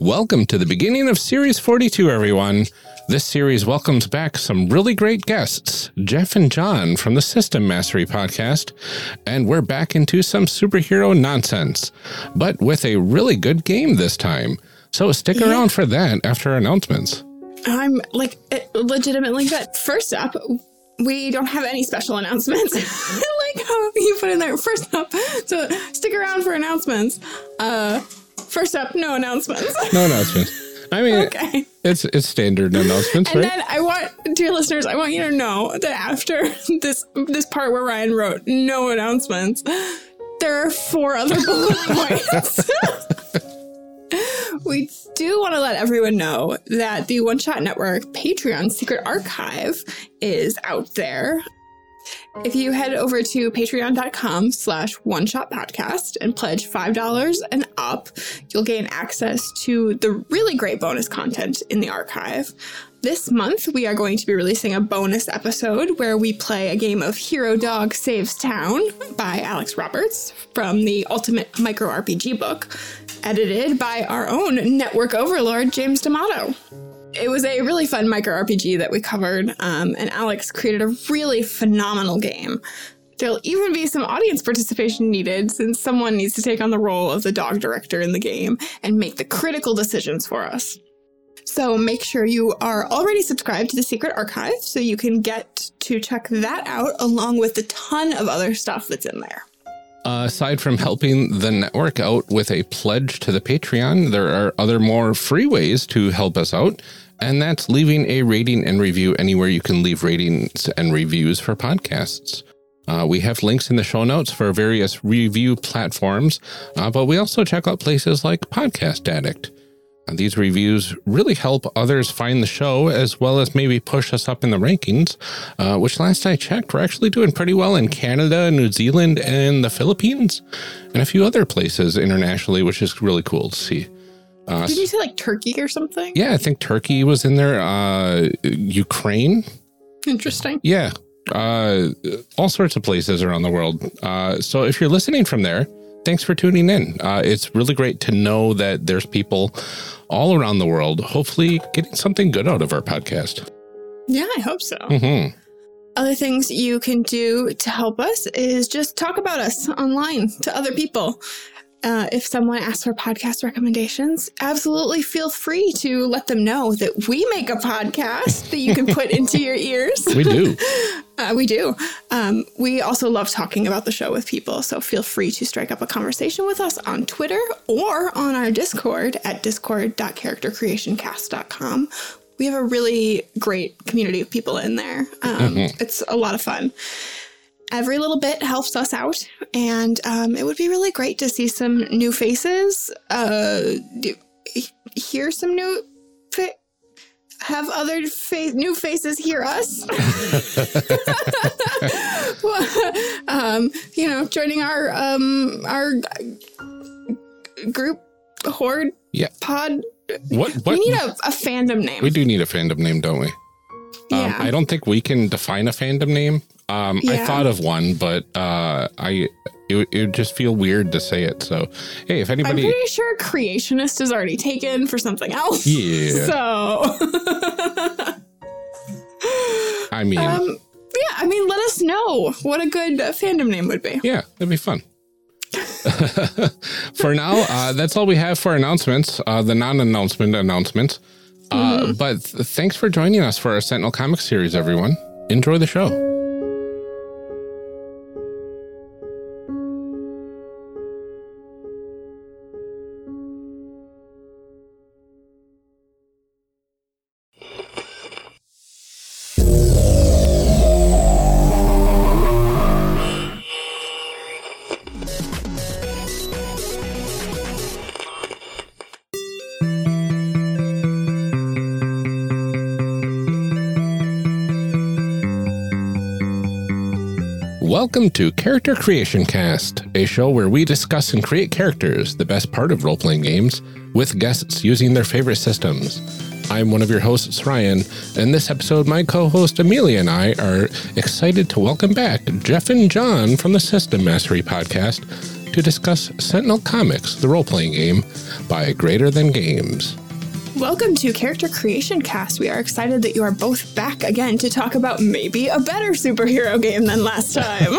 Welcome to the beginning of Series 42, everyone. This series welcomes back some really great guests, Jef and Jon from the System Mastery podcast, and we're back into some superhero nonsense, but with a really good game this time. So stick Yeah. around for that after announcements. I'm like eh, legitimately good. First up, we don't have any special announcements. I like how you put in there first up. So stick around for announcements. Uh, first up, no announcements. No announcements. I mean, okay. it's it's standard announcements, And right? then I want, dear listeners, I want you to know that after this this part where Ryan wrote no announcements, there are four other bullet points. we do want to let everyone know that the One Shot Network Patreon secret archive is out there. If you head over to patreon.com slash one shot podcast and pledge $5 and up, you'll gain access to the really great bonus content in the archive. This month, we are going to be releasing a bonus episode where we play a game of Hero Dog Saves Town by Alex Roberts from the Ultimate Micro RPG book, edited by our own network overlord, James D'Amato it was a really fun micro RPG that we covered, um, and Alex created a really phenomenal game. There'll even be some audience participation needed since someone needs to take on the role of the dog director in the game and make the critical decisions for us. So make sure you are already subscribed to the Secret Archive so you can get to check that out along with a ton of other stuff that's in there. Aside from helping the network out with a pledge to the Patreon, there are other more free ways to help us out. And that's leaving a rating and review anywhere you can leave ratings and reviews for podcasts. Uh, we have links in the show notes for various review platforms, uh, but we also check out places like Podcast Addict. These reviews really help others find the show as well as maybe push us up in the rankings, uh, which last I checked, we're actually doing pretty well in Canada, New Zealand, and the Philippines, and a few other places internationally, which is really cool to see. Uh, Did you say like Turkey or something? yeah, I think Turkey was in there, uh, Ukraine. Interesting. Yeah. Uh, all sorts of places around the world. Uh, so if you're listening from there, thanks for tuning in. Uh, it's really great to know that there's people all around the world, hopefully getting something good out of our podcast. Yeah, I hope so. hmm Other things you can do to help us is just talk about us online to other people. Uh, if someone asks for podcast recommendations, absolutely feel free to let them know that we make a podcast that you can put into your ears. We do. Uh, we do. Um, we also love talking about the show with people, so feel free to strike up a conversation with us on Twitter or on our Discord at discord.charactercreationcast.com. We have a really great community of people in there. Um, It's a lot of fun. Every little bit helps us out, and um, it would be really great to see some new faces, uh, do, hear some new. Fa- have other fa- new faces hear us. um, you know, joining our um our group horde Yeah. pod. What? What? We need a, a fandom name. we do need a fandom name, don't we? yeah. Um, I don't think we can define a fandom name. Um, I thought of one, but uh, I it, would- it would just feel weird to say it. So, hey, if anybody, I'm pretty sure creationist is already taken for something else. yeah, So, I mean, um, yeah, I mean, let us know what a good uh, fandom name would be. Yeah, that'd be fun. for now, uh, that's all we have for announcements, uh, the non announcement announcements. Uh, But th- thanks for joining us for our Sentinel Comic series, everyone. Enjoy the show. Welcome to Character Creation Cast, a show where we discuss and create characters, the best part of role playing games, with guests using their favorite systems. I'm one of your hosts, Ryan, and this episode, my co host Amelia and I are excited to welcome back Jef and Jon from the System Mastery podcast to discuss Sentinel Comics, the role playing game, by Greater Than Games. Welcome to Character Creation Cast. We are excited that you are both back again to talk about maybe a better superhero game than last time.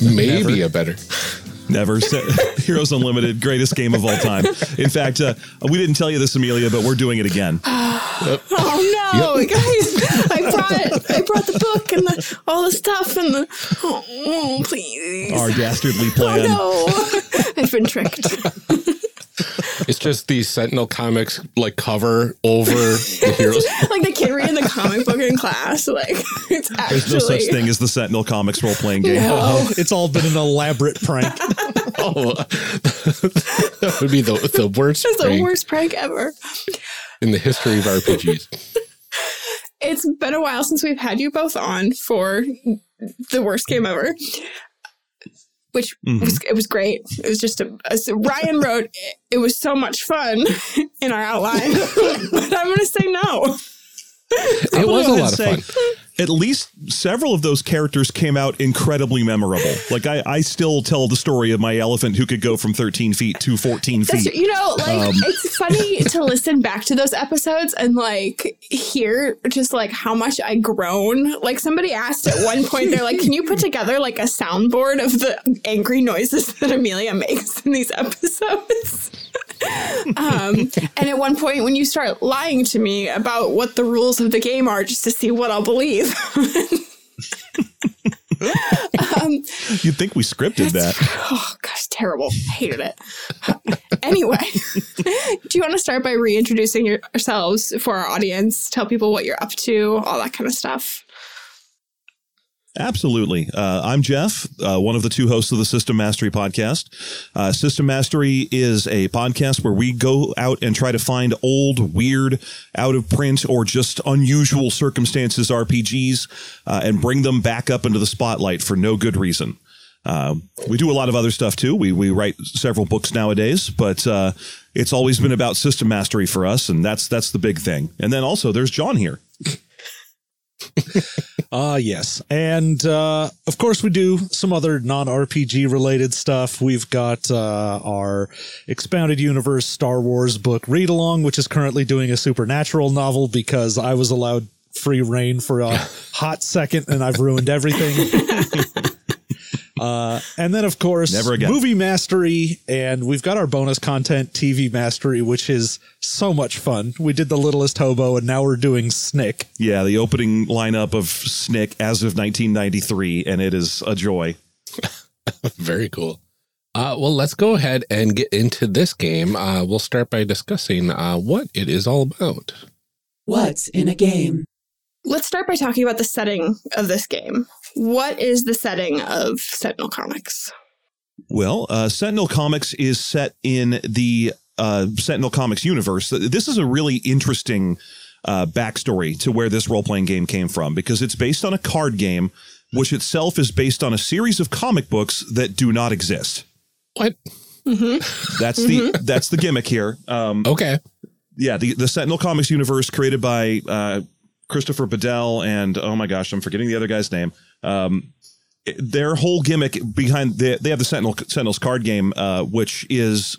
Maybe Never. a better. Never. Set, Heroes Unlimited, greatest game of all time. In fact, uh, we didn't tell you this, Amelia, but we're doing it again. oh no, guys! I brought I brought the book and the, all the stuff and the oh, oh, please. Our dastardly plan. Oh no, I've been tricked. It's just the Sentinel Comics like cover over the heroes. like the kid reading the comic book in class. Like it's actually There's no such thing as the Sentinel Comics role playing game. No. Oh, it's all been an elaborate prank. Oh, that would be the, the worst, It's the worst prank ever. in the history of RPGs. It's been a while since we've had you both on for the worst game ever. Which mm-hmm. was it was great. It was just a, as Ryan wrote. It, it was so much fun in our outline, but I'm gonna say no. It was a lot of and fun. At least several of those characters came out incredibly memorable. Like I, I still tell the story of my elephant who could go from 13 feet to 14 That's, feet. you know, like Um, it's funny to listen back to those episodes and like hear just like how much I groan. Like somebody asked at one point, they're like, "Can you put together like a soundboard of the angry noises that Amelia makes in these episodes?" Um, and at one point, when you start lying to me about what the rules of the game are, just to see what I'll believe. um, You'd think we scripted that. Oh gosh, terrible. I Hated it. anyway, do you want to start by reintroducing yourselves for our audience? Tell people what you're up to, all that kind of stuff. Absolutely. Uh, I'm Jef, uh, one of the two hosts of the System Mastery podcast. Uh, System Mastery is a podcast where we go out and try to find old, weird, out of print, or just unusual circumstances RPGs uh, and bring them back up into the spotlight for no good reason. Uh, we do a lot of other stuff too. We we write several books nowadays, but uh, it's always been about system mastery for us, and that's that's the big thing. And then also there's Jon here. Ah, yes. And uh, of course, we do some other non RPG related stuff. We've got uh, our Expounded Universe Star Wars book read along, which is currently doing a supernatural novel because I was allowed free reign for a hot second and I've ruined everything. Uh, and then, of course, Never again. movie mastery, and we've got our bonus content, TV mastery, which is so much fun. We did the Littlest Hobo, and now we're doing Snick. Yeah, the opening lineup of Snick as of 1993, and it is a joy. Very cool. Uh, well, let's go ahead and get into this game. Uh, we'll start by discussing uh, what it is all about. What's in a game? Let's start by talking about the setting of this game. What is the setting of Sentinel Comics? Well, uh, Sentinel Comics is set in the uh, Sentinel Comics universe. This is a really interesting uh, backstory to where this role playing game came from because it's based on a card game, which itself is based on a series of comic books that do not exist. What? That's the that's the gimmick here. Um, Okay. yeah, the, the Sentinel Comics universe created by uh, Christopher Badell and oh my gosh, I'm forgetting the other guy's name. Um, their whole gimmick behind they, they have the Sentinel Sentinels card game, uh, which is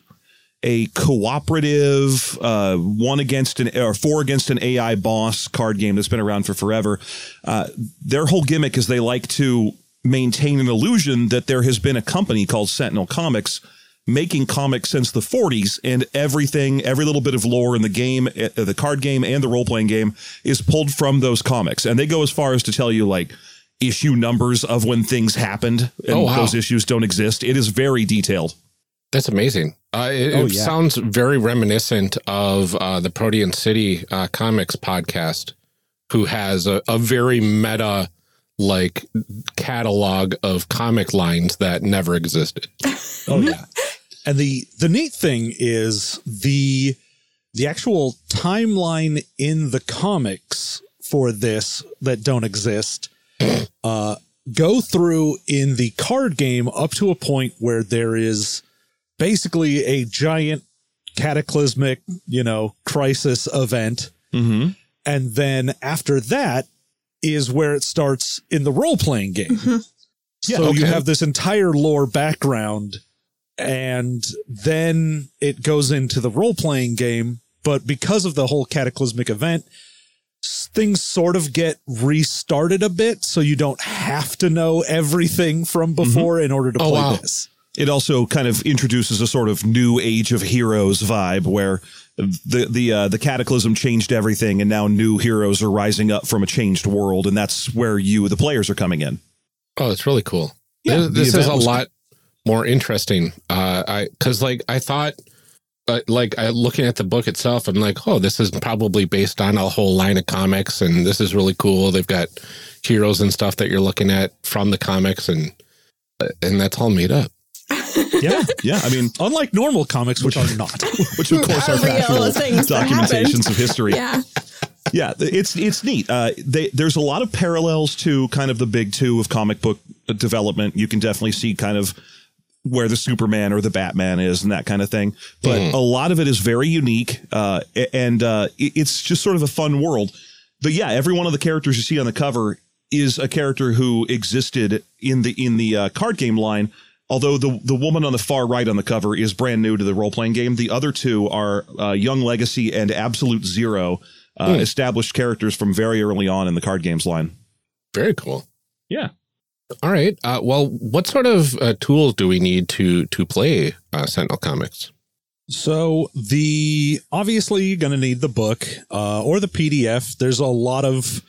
a cooperative uh, one against an or four against an AI boss card game that's been around for forever. Uh, their whole gimmick is they like to maintain an illusion that there has been a company called Sentinel Comics making comics since the 40s and everything every little bit of lore in the game uh, the card game and the role-playing game is pulled from those comics and they go as far as to tell you like issue numbers of when things happened and Oh, wow. those issues don't exist it is very detailed That's amazing. Uh, it Oh, it yeah. sounds very reminiscent of uh, the Protean City uh, Comics podcast, who has a, a very meta like catalog of comic lines that never existed. Oh yeah. And the the neat thing is the the actual timeline in the comics for this that don't exist. Uh, go through in the card game up to a point where there is basically a giant cataclysmic, you know, crisis event. Mm-hmm. And then after that is where it starts in the role playing game. Mm-hmm. Yeah, so you have this entire lore background and then it goes into the role playing game. But because of the whole cataclysmic event, things sort of get restarted a bit. So you don't have to know everything from mm-hmm. before in order to Oh, play wow. this. It also kind of introduces a sort of new age of heroes vibe where the the uh, the cataclysm changed everything, and now new heroes are rising up from a changed world, and that's where you, the players, are coming in. Oh, it's really cool. Yeah, this this is a was- lot more interesting. Uh, I because like I thought, uh, like I looking at the book itself, I'm like, oh, this is probably based on a whole line of comics, and this is really cool. They've got heroes and stuff that you're looking at from the comics, and uh, and that's all made up. Yeah. Yeah, I mean, Unlike normal comics, which are not. which of course are Are factual things documentations of history. Yeah. Yeah, it's it's neat. Uh, they, there's a lot of parallels to kind of the big two of comic book development. You can definitely see kind of where the Superman or the Batman is and that kind of thing. But a lot of it is very unique, uh, and uh, it- it's just sort of a fun world. But yeah, every one of the characters you see on the cover is a character who existed in the in the uh, card game line. Although the the woman on the far right on the cover is brand new to the role playing game, the other two are uh, Young Legacy and Absolute Zero, uh, established characters from very early on in the card games line. Very cool. Yeah. All right. Uh, well, what sort of uh, tools do we need to to play uh, Sentinel Comics? So the obviously you're going to need the book uh, or the PDF. There's a lot of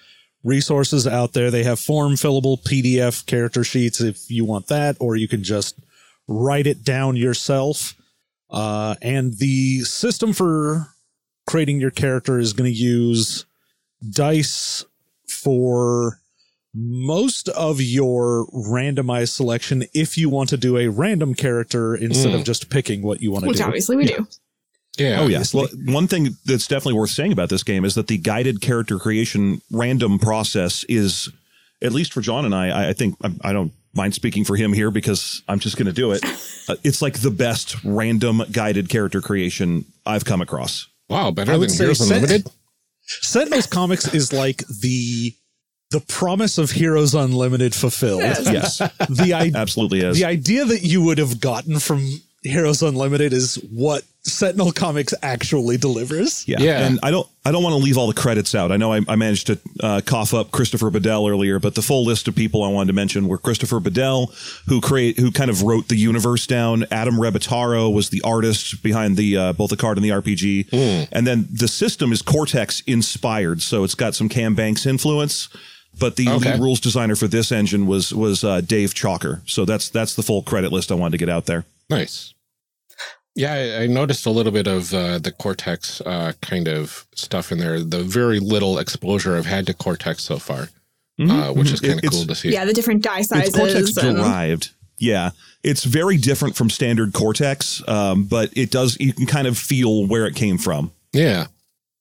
resources out there. They have form fillable PDF character sheets if you want that, or you can just write it down yourself. Uh, and the system for creating your character is going to use dice for most of your randomized selection if you want to do a random character instead of just picking what you want to Which do. obviously we do. Yeah. Oh yes. Well, one thing that's definitely worth saying about this game is that the guided character creation random process is, at least for Jon and I, I, I think I, I don't mind speaking for him here because I'm just going to do it. Uh, it's like the best random guided character creation I've come across. Wow. Better I than Heroes Sen- Unlimited. Sentinels Comics is like the the promise of Heroes Unlimited fulfilled. Yes, The I- absolutely is. the idea that you would have gotten from Heroes Unlimited is what Sentinel Comics actually delivers. Yeah. Yeah. And I don't I don't want to leave all the credits out. I know I, I managed to uh, cough up Christopher Badell earlier, but the full list of people I wanted to mention were Christopher Badell, who create who kind of wrote the universe down. Adam Rebottaro was the artist behind the uh, both the card and the RPG. And then the system is Cortex inspired, so it's got some Cam Banks influence. But the Okay. rules designer for this engine was was uh, Dave Chalker. So that's that's the full credit list I wanted to get out there. Nice. Yeah, I, I noticed a little bit of uh, the Cortex uh, kind of stuff in there. The very little exposure I've had to Cortex so far, uh, which is kind of cool to see. Yeah, the different die it's sizes. cortex and- derived yeah it's very different from standard cortex um, but it does you can kind of feel where it came from Yeah.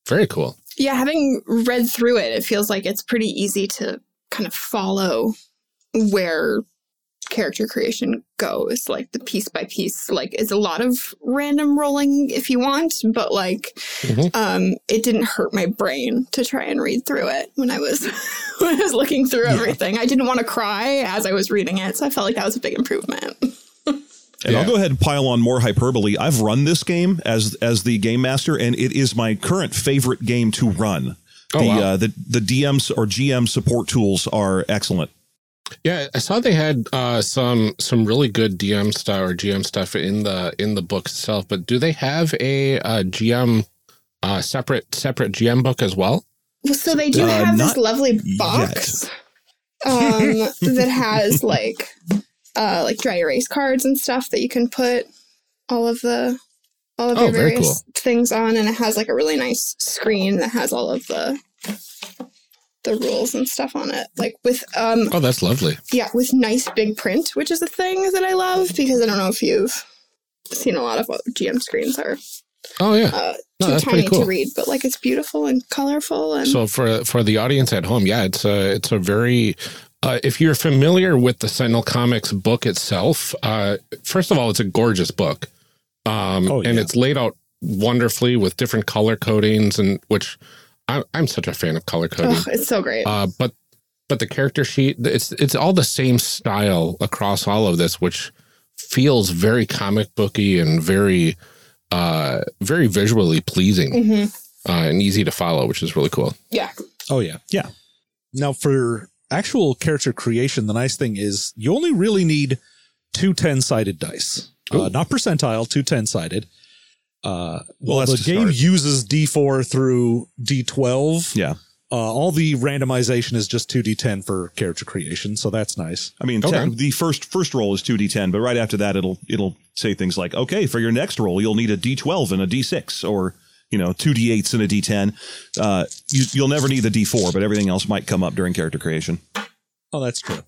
Very cool. yeah, having read through it, it feels like it's pretty easy to kind of follow where character creation goes like the piece by piece like it's a lot of random rolling if you want but like Mhm. um it didn't hurt my brain to try and read through it when i was when i was looking through everything i didn't want to cry as i was reading it so i felt like that was a big improvement and i'll go ahead and pile on more hyperbole i've run this game as as the game master and it is my current favorite game to run Oh, the wow. uh, the the DMs or GM support tools are excellent. Yeah, I saw they had uh, some some really good DM stuff or GM stuff in the in the book itself. But do they have a, uh GM uh, separate separate GM book as well? Well, so they do Uh, have this lovely box um, that has like uh, like dry erase cards and stuff that you can put all of the all of Oh, your various cool. things on, and it has like a really nice screen that has all of the the rules and stuff on it, like with um Oh, that's lovely. yeah with nice big print, which is a thing that I love because I don't know if you've seen a lot of what GM screens are Oh yeah. uh, No, too that's tiny cool. to read, but like it's beautiful and colorful and So for for the audience at home, yeah, it's a it's a very Uh, if you're familiar with the Sentinel Comics book itself, uh, first of all, it's a gorgeous book, um, Oh, and it's laid out wonderfully with different color codings, and which I'm, I'm such a fan of color coding. Ugh, it's so great. Uh, but but the character sheet, it's it's all the same style across all of this, which feels very comic booky and very uh, very visually pleasing hmm uh, and easy to follow, which is really cool. Yeah. Oh yeah, Yeah. Now for actual character creation, the nice thing is you only really need two 10 sided dice, uh, not percentile, two 10 sided. Uh, well, that's the game start. uses D4 through D12. Yeah. Uh, all the randomization is just 2D10 for character creation, so that's nice. I mean, Okay. the first first roll is two d10, but right after that, it'll it'll say things like, okay, for your next roll, you'll need a d12 and a d6, or you know, two d8s and a d10. Uh, you, you'll never need the d4, but everything else might come up during character creation. Oh, that's true.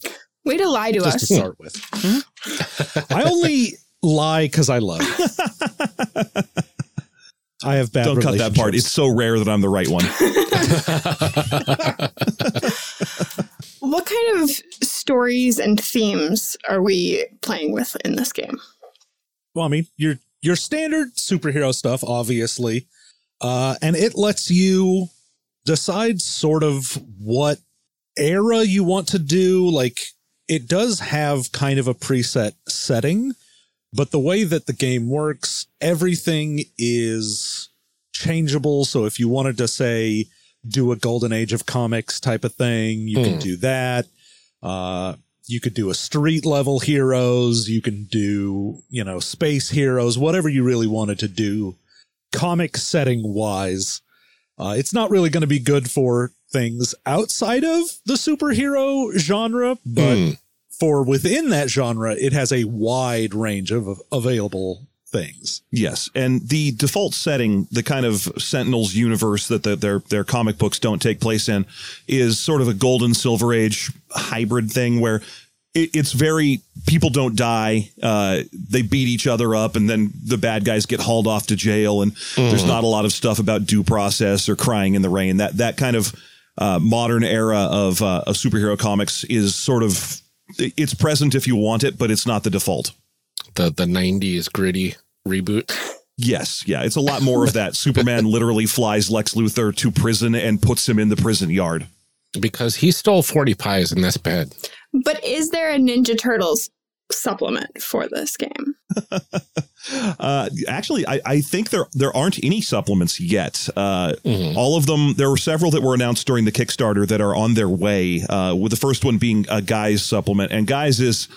Way to lie to Just us. to start with. I only lie because I love. I have bad Don't cut that part. It's so rare that I'm the right one. What kind of stories and themes are we playing with in this game? well, I mean, your your standard superhero stuff, obviously, uh, and it lets you decide sort of what era you want to do. Like, it does have kind of a preset setting, but the way that the game works, everything is changeable. So if you wanted to say do a golden age of comics type of thing, you can Hmm. do that. Uh, you could do a street level heroes. You can do, you know, space heroes, whatever you really wanted to do, comic setting wise. Uh, it's not really going to be good for things outside of the superhero genre, but Hmm. For within that genre, it has a wide range of available things. Yes, and the default setting, the kind of Sentinels universe that the, their their comic books don't take place in, is sort of a golden silver age hybrid thing where it, it's very people don't die, uh, they beat each other up, and then the bad guys get hauled off to jail, and there's not a lot of stuff about due process or crying in the rain. That that kind of uh, modern era of uh, of superhero comics is sort of it's present if you want it, but it's not the default. The the '90s gritty reboot. Yes, yeah, it's a lot more of that. Superman literally flies Lex Luthor to prison and puts him in the prison yard. because he stole 40 pies in this bed. But is there a Ninja Turtles supplement for this game? Uh, actually, I, I think there there aren't any supplements yet. Uh, Mhm. All of them, there were several that were announced during the Kickstarter that are on their way. Uh, with the first one being a Guise supplement, and Guise is.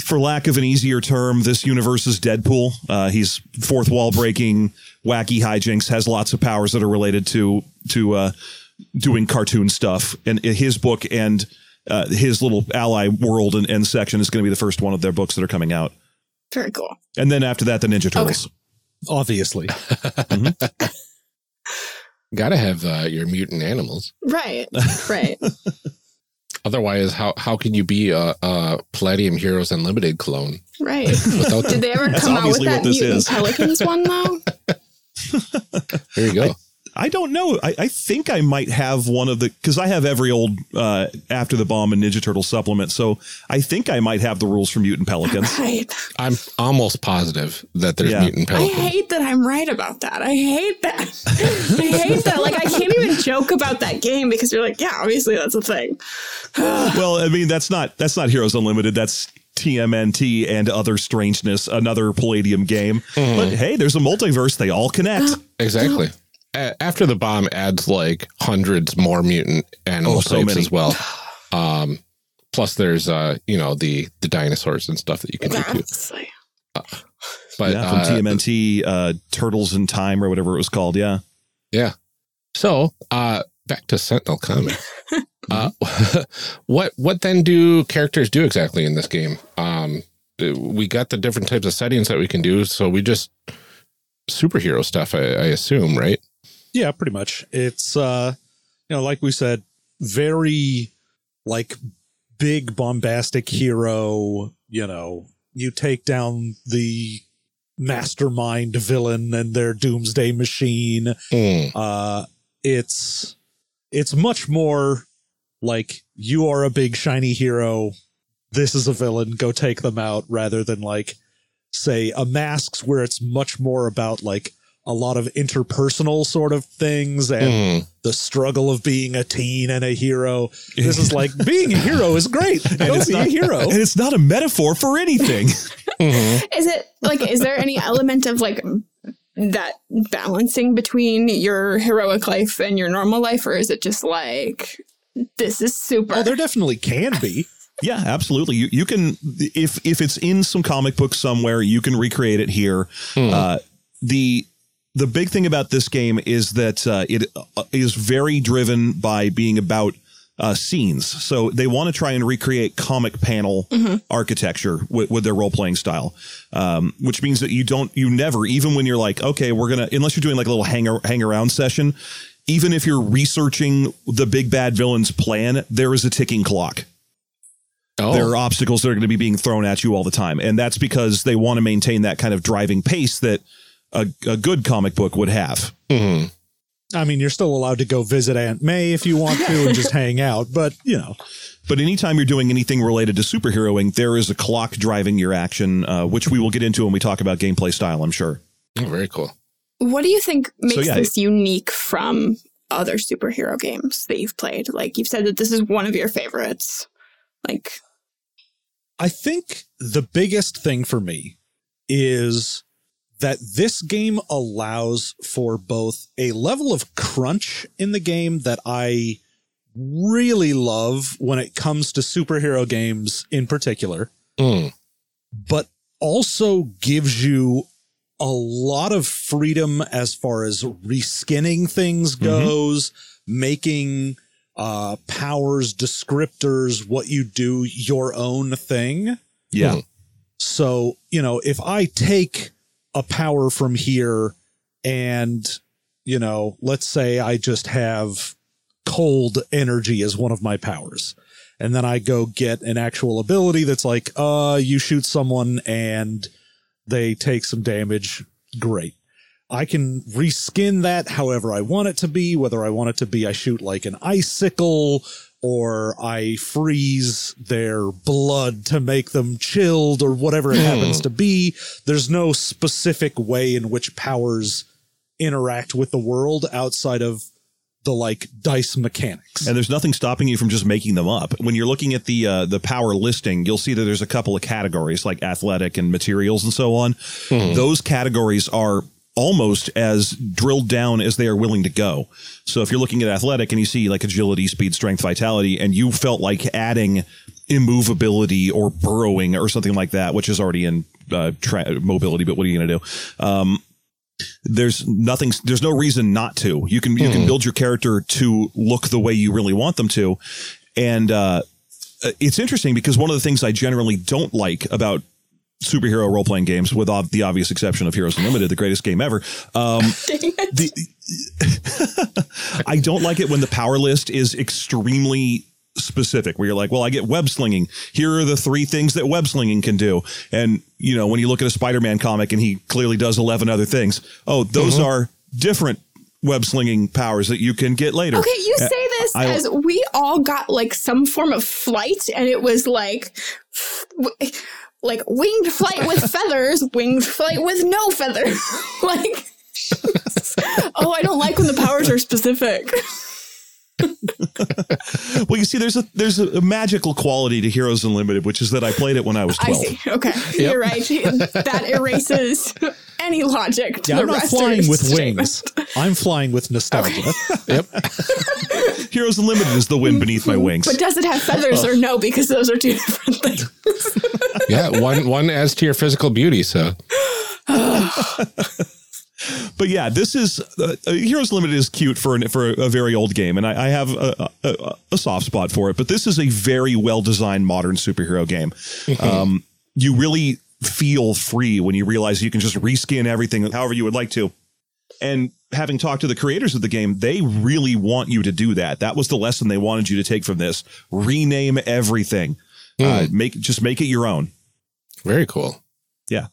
For lack of an easier term, this universe's Deadpool. Uh, he's fourth wall breaking, wacky hijinks, has lots of powers that are related to to uh, doing cartoon stuff. And his book and uh, his little ally world and, and section is going to be the first one of their books that are coming out. Very cool. And then after that, the Ninja Turtles. Obviously. Got to have uh, your mutant animals. Right. Right. Otherwise, how how can you be a, a Palladium Heroes Unlimited clone Right. Did they ever come out with that Mutant is. Pelicans one though? There you go. I don't know. I, I think I might have one of the because I have every old uh, After the Bomb and Ninja Turtle supplement, so I think I might have the rules for Mutant Pelicans. Right. I'm almost positive that there's Yeah. mutant pelicans. I hate that I'm right about that. I hate that. I hate that. Like I can't even joke about that game because you're like, yeah, obviously that's a thing. well, I mean that's not that's not Heroes Unlimited. That's TMNT and other strangeness, another Palladium game. But hey, there's a multiverse. They all connect. Exactly. A- After the bomb adds like hundreds more mutant animal Oh, so types many. as well. Um, plus, there's uh, you know the the dinosaurs and stuff that you can do too. Obviously. But yeah, from uh, TMNT, uh, Turtles in Time or whatever it was called. Yeah. Yeah. So, uh, back to Sentinel Comics. uh, what what then do characters do exactly in this game? Um, we got the different types of settings that we can do, so we just superhero stuff, I, I assume, right? Yeah, pretty much. It's uh you know, like we said, very like big bombastic hero, you know, you take down the mastermind villain and their doomsday machine. Hmm. Uh it's it's much more like you are a big shiny hero. This is a villain. Go take them out rather than like say a masks where it's much more about like a lot of interpersonal sort of things and Mm. the struggle of being a teen and a hero. This is like being a hero is great. Go it's be not, a hero. and it's not a metaphor for anything. Mhm. Is it like, is there any element of like that balancing between your heroic life and your normal life, or is it just like, this is super? Oh, there definitely can be. Yeah, absolutely. You you can if if it's in some comic book somewhere, you can recreate it here. Uh, the the big thing about this game is that uh, it uh, very driven by being about uh, scenes. So they want to try and recreate comic panel architecture with, with their role playing style, um, which means that you don't you never even when you're like okay we're gonna unless you're doing like a little hang hang around session. Even if you're researching the big bad villain's plan, there is a ticking clock Oh, there are obstacles that are going to be being thrown at you all the time and that's because they want to maintain that kind of driving pace that a, a good comic book would have Mhm. I mean, you're still allowed to go visit Aunt May if you want to and just hang out, but you know, but anytime you're doing anything related to superheroing there is a clock driving your action uh, which we will get into when we talk about gameplay style i'm sure Oh, very cool. What do you think makes yeah, this unique from other superhero games that you've played? Like you've said that this is one of your favorites. Like I think the biggest thing for me is that this game allows for both a level of crunch in the game that I really love when it comes to superhero games in particular, Mm. but also gives you a lot of freedom as far as reskinning things goes, making uh powers descriptors what you do your own thing. yeah Hmm. So, you know, if I take a power from here and, you know, let's say I just have cold energy as one of my powers. And then I go get an actual ability that's like, uh, you shoot someone and they take some damage. Great. I can reskin that however I want it to be, whether I want it to be I shoot like an icicle or I freeze their blood to make them chilled or whatever it happens to be. There's no specific way in which powers interact with the world outside of the like dice mechanics. and there's nothing stopping you from just making them up when you're looking at the uh, the power listing you'll see that there's a couple of categories like athletic and materials and so on those categories are almost as drilled down as they are willing to go. So if you're looking at athletic and you see like agility speed strength vitality and you felt like adding immovability or burrowing or something like that which is already in uh, tra- mobility but what are you going to do? Um, there's nothing there's no reason not to. You can you can build your character to look the way you really want them to. And uh it's interesting because one of the things i generally don't like about superhero role-playing games with ob- the obvious exception of heroes unlimited the greatest game ever. Um the i don't like it when the power list is extremely specific where you're like well i get web slinging. Here are the three things that web slinging can do. And you know when you look at a spider-man comic and he clearly does 11 other things oh those are different web slinging powers that you can get later. Okay, you say this I- as we all got like some form of flight, and it was like, w- like winged flight with feathers, winged flight with no feathers. like, oh, I don't like when the powers are specific. well you see there's a there's a, magical quality to heroes unlimited which is that i played it when i was I 12 see. Okay, you're right. That erases any logic to yeah, the I'm not rest of flying your with statement. wings. I'm flying with nostalgia. Yep. heroes unlimited is the wind beneath my wings But does it have feathers oh. or no? Because those are two different things. Yeah. One one adds to your physical beauty. So but yeah, this is uh, uh, Heroes Limited is cute for an, for a, very old game, and I, I have a, a, a soft spot for it. But this is a very well designed modern superhero game. um, you really feel free when you realize you can just reskin everything however you would like to. And having talked to the creators of the game, they really want you to do that. That was the lesson they wanted you to take from this. Rename everything. Uh, make just make it your own. very cool. Yeah.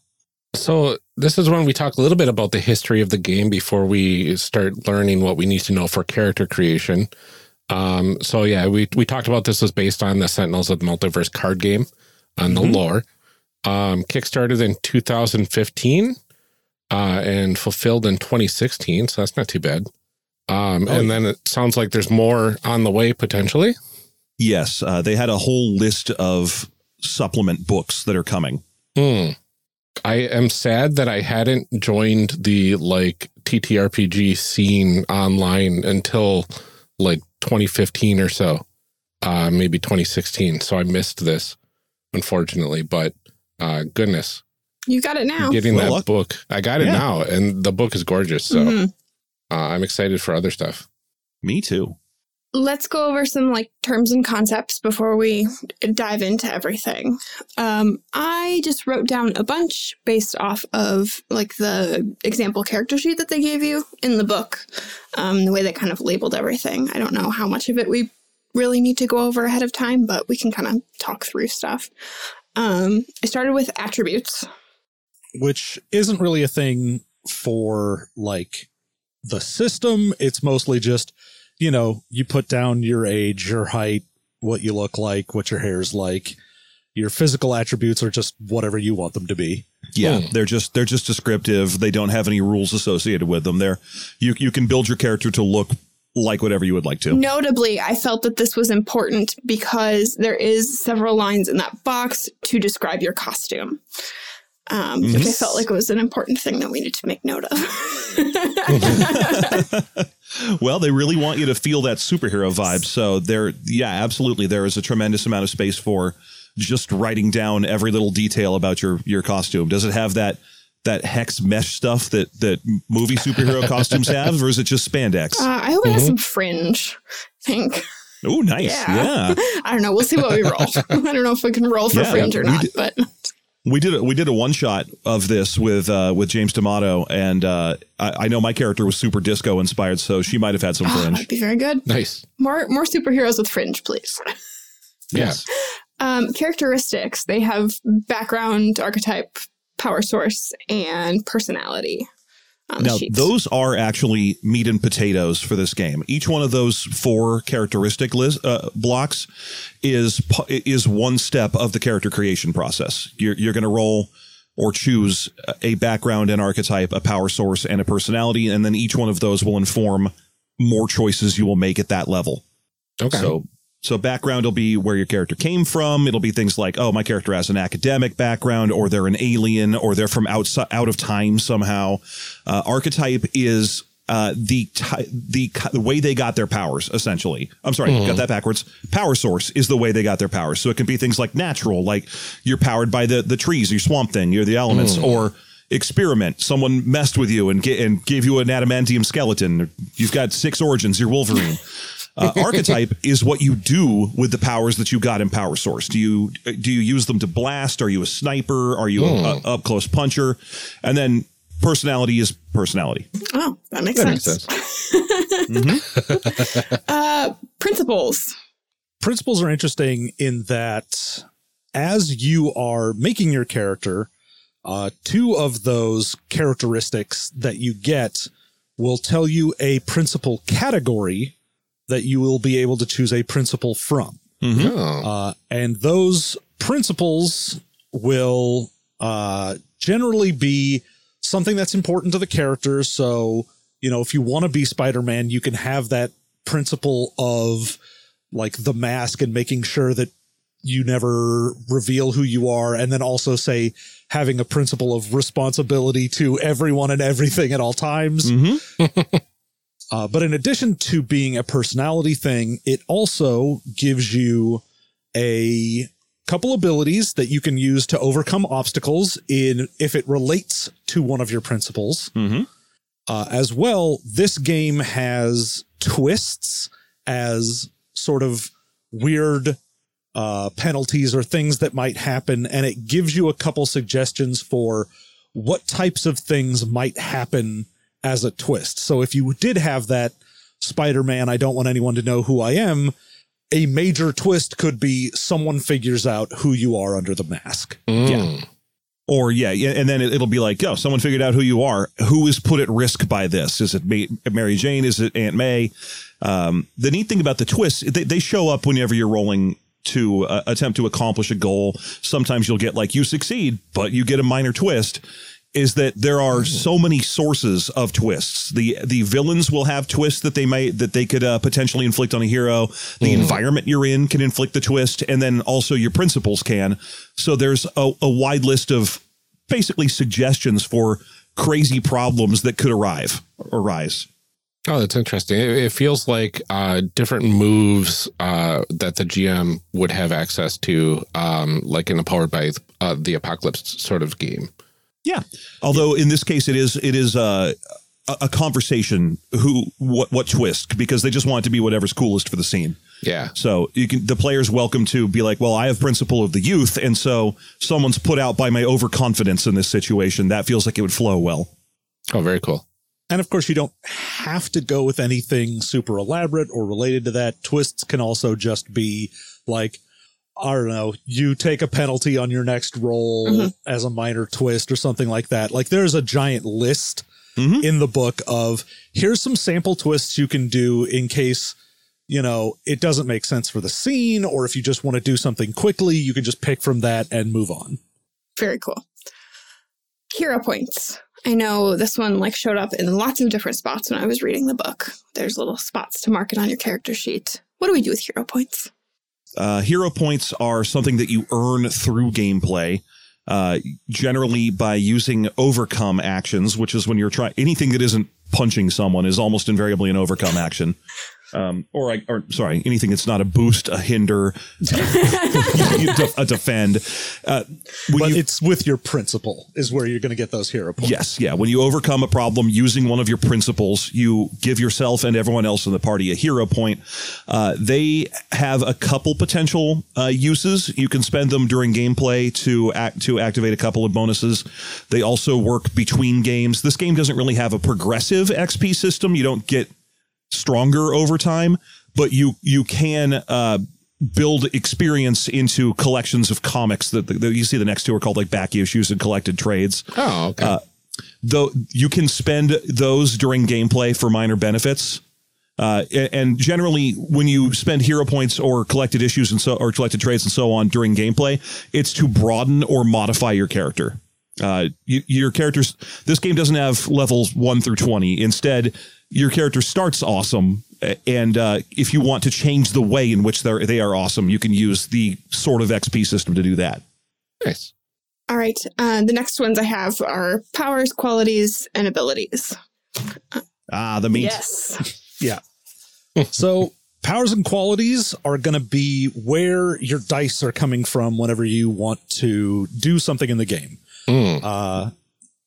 So this is when we talk a little bit about the history of the game before we start learning what we need to know for character creation. Um, so yeah, we we talked about this was based on the Sentinels of the Multiverse card game on the Mhm. lore. Um, kickstarted in 2015 uh, and fulfilled in 2016, so that's not too bad. Um, Oh, and then it sounds like there's more on the way potentially. Yes, uh, they had a whole list of supplement books that are coming. Hmm. I am sad that I hadn't joined the like TTRPG scene online until like 2015 or so, uh, maybe 2016. So I missed this, unfortunately. But uh, goodness, You got it now. getting Well, that luck- book, I got it Yeah. now, and the book is gorgeous. So Mhm. uh, I'm excited for other stuff. Me too. Let's go over some like terms and concepts before we dive into everything. Um, I just wrote down a bunch based off of like the example character sheet that they gave you in the book. Um, the way they kind of labeled everything. I don't know how much of it we really need to go over ahead of time, but we can kind of talk through stuff. Um, I started with attributes. which isn't really a thing for like the system. It's mostly just, you know, you put down your age, your height, what you look like, what your hair's like. Your physical attributes are just whatever you want them to be. Yeah, Hmm. they're just they're just descriptive. They don't have any rules associated with them. They're you you can build your character to look like whatever you would like to. Notably, I felt that this was important because there is several lines in that box to describe your costume. Um, Which I felt like it was an important thing that we need to make note of. Well, they really want you to feel that superhero vibe. So there, yeah, absolutely. There is a tremendous amount of space for just writing down every little detail about your your costume. Does it have that that hex mesh stuff that that movie superhero costumes have, or is it just spandex? Uh, I hope it has some fringe. I think. oh, nice. yeah. Yeah. I don't know. We'll see what we roll. I don't know if we can roll for Yeah, fringe or not, did- but We did a, we did a one shot of this with uh, with James D'Amato, and uh, I, I know my character was super disco inspired, so she might have had some oh, fringe. that'd be very good. Nice. More more superheroes with fringe, please. Yes. Um, characteristics. They have background, archetype, power source, and personality. On Now, sheets. those are actually meat and potatoes for this game. Each one of those four characteristic lis- uh, blocks is pu- is one step of the character creation process. You're, you're going to roll or choose a background and archetype, a power source, and a personality, and then each one of those will inform more choices you will make at that level. Okay. So so background will be where your character came from. It'll be things like, oh, my character has an academic background, or they're an alien, or they're from outside out of time somehow. Uh, archetype is uh, the ty- the the way they got their powers. Essentially, I'm sorry, got that backwards. Power source is the way they got their powers. So it can be things like natural, like you're powered by the the trees, your swamp thing, you're the elements, or experiment. Someone messed with you and, ga- and gave you an adamantium skeleton. You've got six origins. You're Wolverine. Uh, archetype is what you do with the powers that you got in Power Source. Do you do you use them to blast? Are you a sniper? Are you a, a up close puncher? And then personality is personality. oh, that makes That sense. makes sense. Uh, principles. principles are interesting in that as you are making your character, uh, two of those characteristics that you get will tell you a principal category that you will be able to choose a principle from. Oh. Uh, and those principles will uh, generally be something that's important to the character. So, you know, if you want to be Spider Man, you can have that principle of like the mask and making sure that you never reveal who you are. And then also say having a principle of responsibility to everyone and everything at all times. Uh, but in addition to being a personality thing, it also gives you a couple abilities that you can use to overcome obstacles in if it relates to one of your principles. Mhm. Uh, as well, this game has twists as sort of weird uh, penalties or things that might happen, and it gives you a couple suggestions for what types of things might happen as a twist. So if you did have that Spider Man, I don't want anyone to know who I am, a major twist could be someone figures out who you are under the mask. Mm. Or yeah, yeah, and then it, will be like, oh, someone figured out who you are. Who is put at risk by this? Is it Mary Jane? Is it Aunt May? Um, the neat thing about the twists, they, they show up whenever you're rolling to uh, attempt to accomplish a goal. Sometimes you'll get like you succeed, but you get a minor twist. Is that there are so many sources of twists. The the villains will have twists that they might that they could uh, potentially inflict on a hero. The mm. environment you're in can inflict the twist, and then also your principles can. So there's a, a wide list of basically suggestions for crazy problems that could arrive arise. Oh, that's interesting. It, it feels like uh, different moves uh, that the GM would have access to, um, like in a powered by uh, the apocalypse sort of game. Yeah. Although in this case, it is it is uh, a, a conversation. Who what what twist? Because they just want it to be whatever's coolest for the scene. Yeah. So you can the player's welcome to be like, well, I have principle of the youth, and so someone's put out by my overconfidence in this situation. That feels like it would flow well. Oh, very cool. And of course, you don't have to go with anything super elaborate or related to that. Twists can also just be like, I don't know, you take a penalty on your next roll mm-hmm. as a minor twist or something like that. Like there's a giant list mm-hmm. in the book of here's some sample twists you can do in case, you know, it doesn't make sense for the scene, or if you just want to do something quickly, you can just pick from that and move on. Very cool. Hero points. I know this one like showed up in lots of different spots when I was reading the book. There's little spots to mark it on your character sheet. What do we do with hero points? Uh, hero points are something that you earn through gameplay, uh, generally by using overcome actions, which is when you're trying anything that isn't punching someone is almost invariably an overcome action um, or I, or sorry, anything that's not a boost, a hinder, a defend. Uh, but you, it's with your principle is where you're going to get those hero points. Yes, yeah. When you overcome a problem using one of your principles, you give yourself and everyone else in the party a hero point. Uh, they have a couple potential uh, uses. You can spend them during gameplay to act to activate a couple of bonuses. They also work between games. This game doesn't really have a progressive XP system. You don't get stronger over time, but you you can uh, build experience into collections of comics that, that, you see. The next two are called like back issues and collected trades. Oh, okay. Uh, though you can spend those during gameplay for minor benefits. Uh, and generally, when you spend hero points or collected issues and so or collected trades and so on during gameplay, it's to broaden or modify your character. Uh, you, your characters. This game doesn't have levels one through twenty. Instead, your character starts awesome, and uh, if you want to change the way in which they're they are awesome, you can use the sort of XP system to do that. Nice. All right. Uh, the next ones I have are powers, qualities, and abilities. Ah, the meat. Yes. yeah. so powers and qualities are going to be where your dice are coming from whenever you want to do something in the game. Mm. Uh,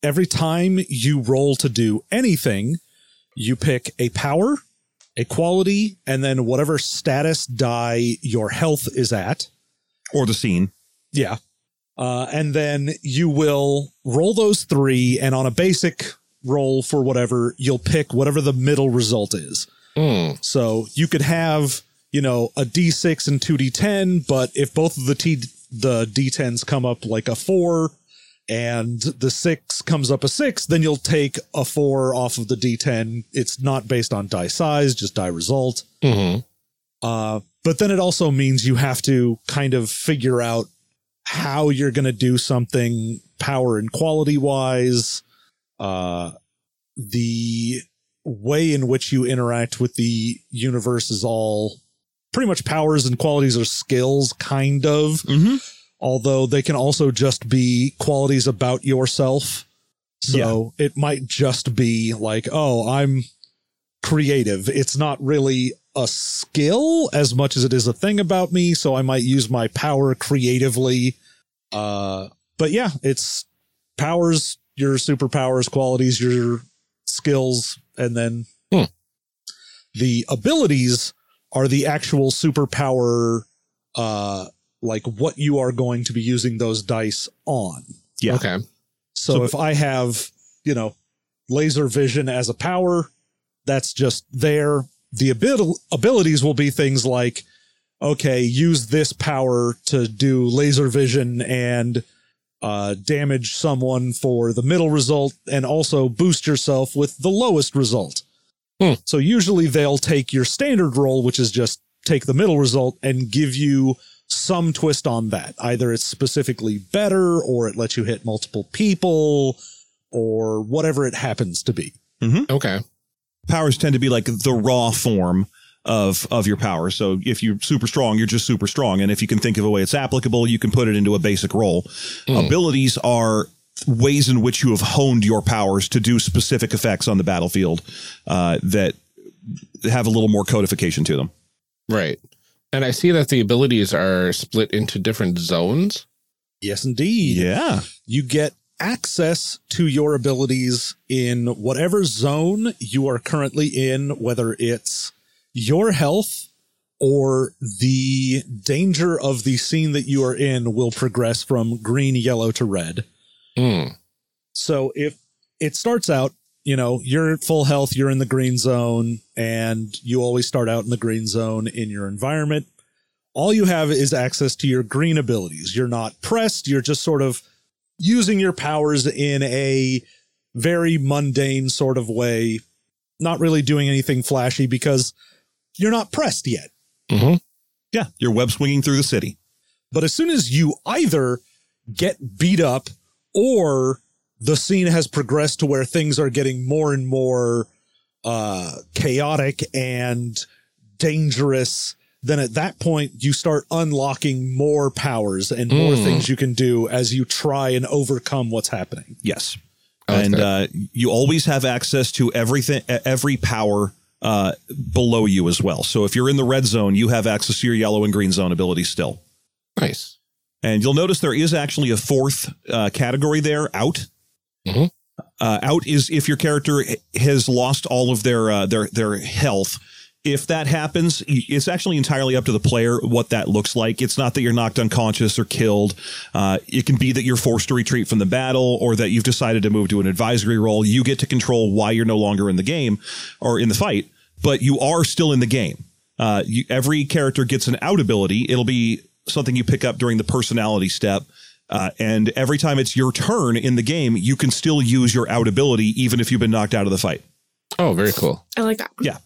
every time you roll to do anything, you pick a power, a quality, and then whatever status die your health is at. Or the scene. Yeah. Uh, and then you will roll those three, and on a basic roll for whatever, you'll pick whatever the middle result is. Mm. So you could have, you know, a D6 and two D10, but if both of the T the D10s come up like a four, and the six comes up a six, then you'll take a four off of the d10. It's not based on die size, just die result. Mm-hmm. Uh, but then it also means you have to kind of figure out how you're going to do something power and quality wise. Uh, the way in which you interact with the universe is all pretty much powers and qualities or skills, kind of. Mm-hmm although they can also just be qualities about yourself. So yeah. it might just be like, oh, I'm creative. It's not really a skill as much as it is a thing about me. So I might use my power creatively. Uh, but yeah, it's powers, your superpowers, qualities, your skills, and then hmm. the abilities are the actual superpower uh, like what you are going to be using those dice on. Yeah. Okay. So, so if I have, you know, laser vision as a power, that's just there. The abil- abilities will be things like, okay, use this power to do laser vision and uh, damage someone for the middle result and also boost yourself with the lowest result. Hmm. So usually they'll take your standard roll, which is just take the middle result and give you some twist on that. Either it's specifically better or it lets you hit multiple people or whatever it happens to be. Okay. powers tend to be like the raw form of of your power. So if you're super strong, you're just super strong. And if you can think of a way it's applicable, you can put it into a basic role. Abilities are ways in which you have honed your powers to do specific effects on the battlefield uh, that have a little more codification to them. Right. And I see that the abilities are split into different zones. Yes, indeed. Yeah. You get access to your abilities in whatever zone you are currently in, whether it's your health or the danger of the scene that you are in will progress from green, yellow to red. Hmm. So if it starts out, you know, you're at full health, you're in the green zone, and you always start out in the green zone in your environment. All you have is access to your green abilities. You're not pressed, you're just sort of using your powers in a very mundane sort of way, not really doing anything flashy because you're not pressed yet. Mm-hmm. Yeah. You're web swinging through the city. But as soon as you either get beat up or the scene has progressed to where things are getting more and more uh, chaotic and dangerous, then at that point you start unlocking more powers and more Mm. things you can do as you try and overcome what's happening. Yes. I like and uh, you always have access to everything, every power uh, below you as well. So if you're in the red zone, you have access to your yellow and green zone abilities still. Nice. And you'll notice there is actually a fourth uh, category there, out. Mhm. Uh, out is if your character has lost all of their uh, their their health. If that happens, it's actually entirely up to the player what that looks like. It's not that you're knocked unconscious or killed. Uh, it can be that you're forced to retreat from the battle, or that you've decided to move to an advisory role. You get to control why you're no longer in the game or in the fight, but you are still in the game. Uh, you, every character gets an out ability. It'll be something you pick up during the personality step. Uh, and every time it's your turn in the game, you can still use your out ability, even if you've been knocked out of the fight. Oh, very cool. I like that. Yeah.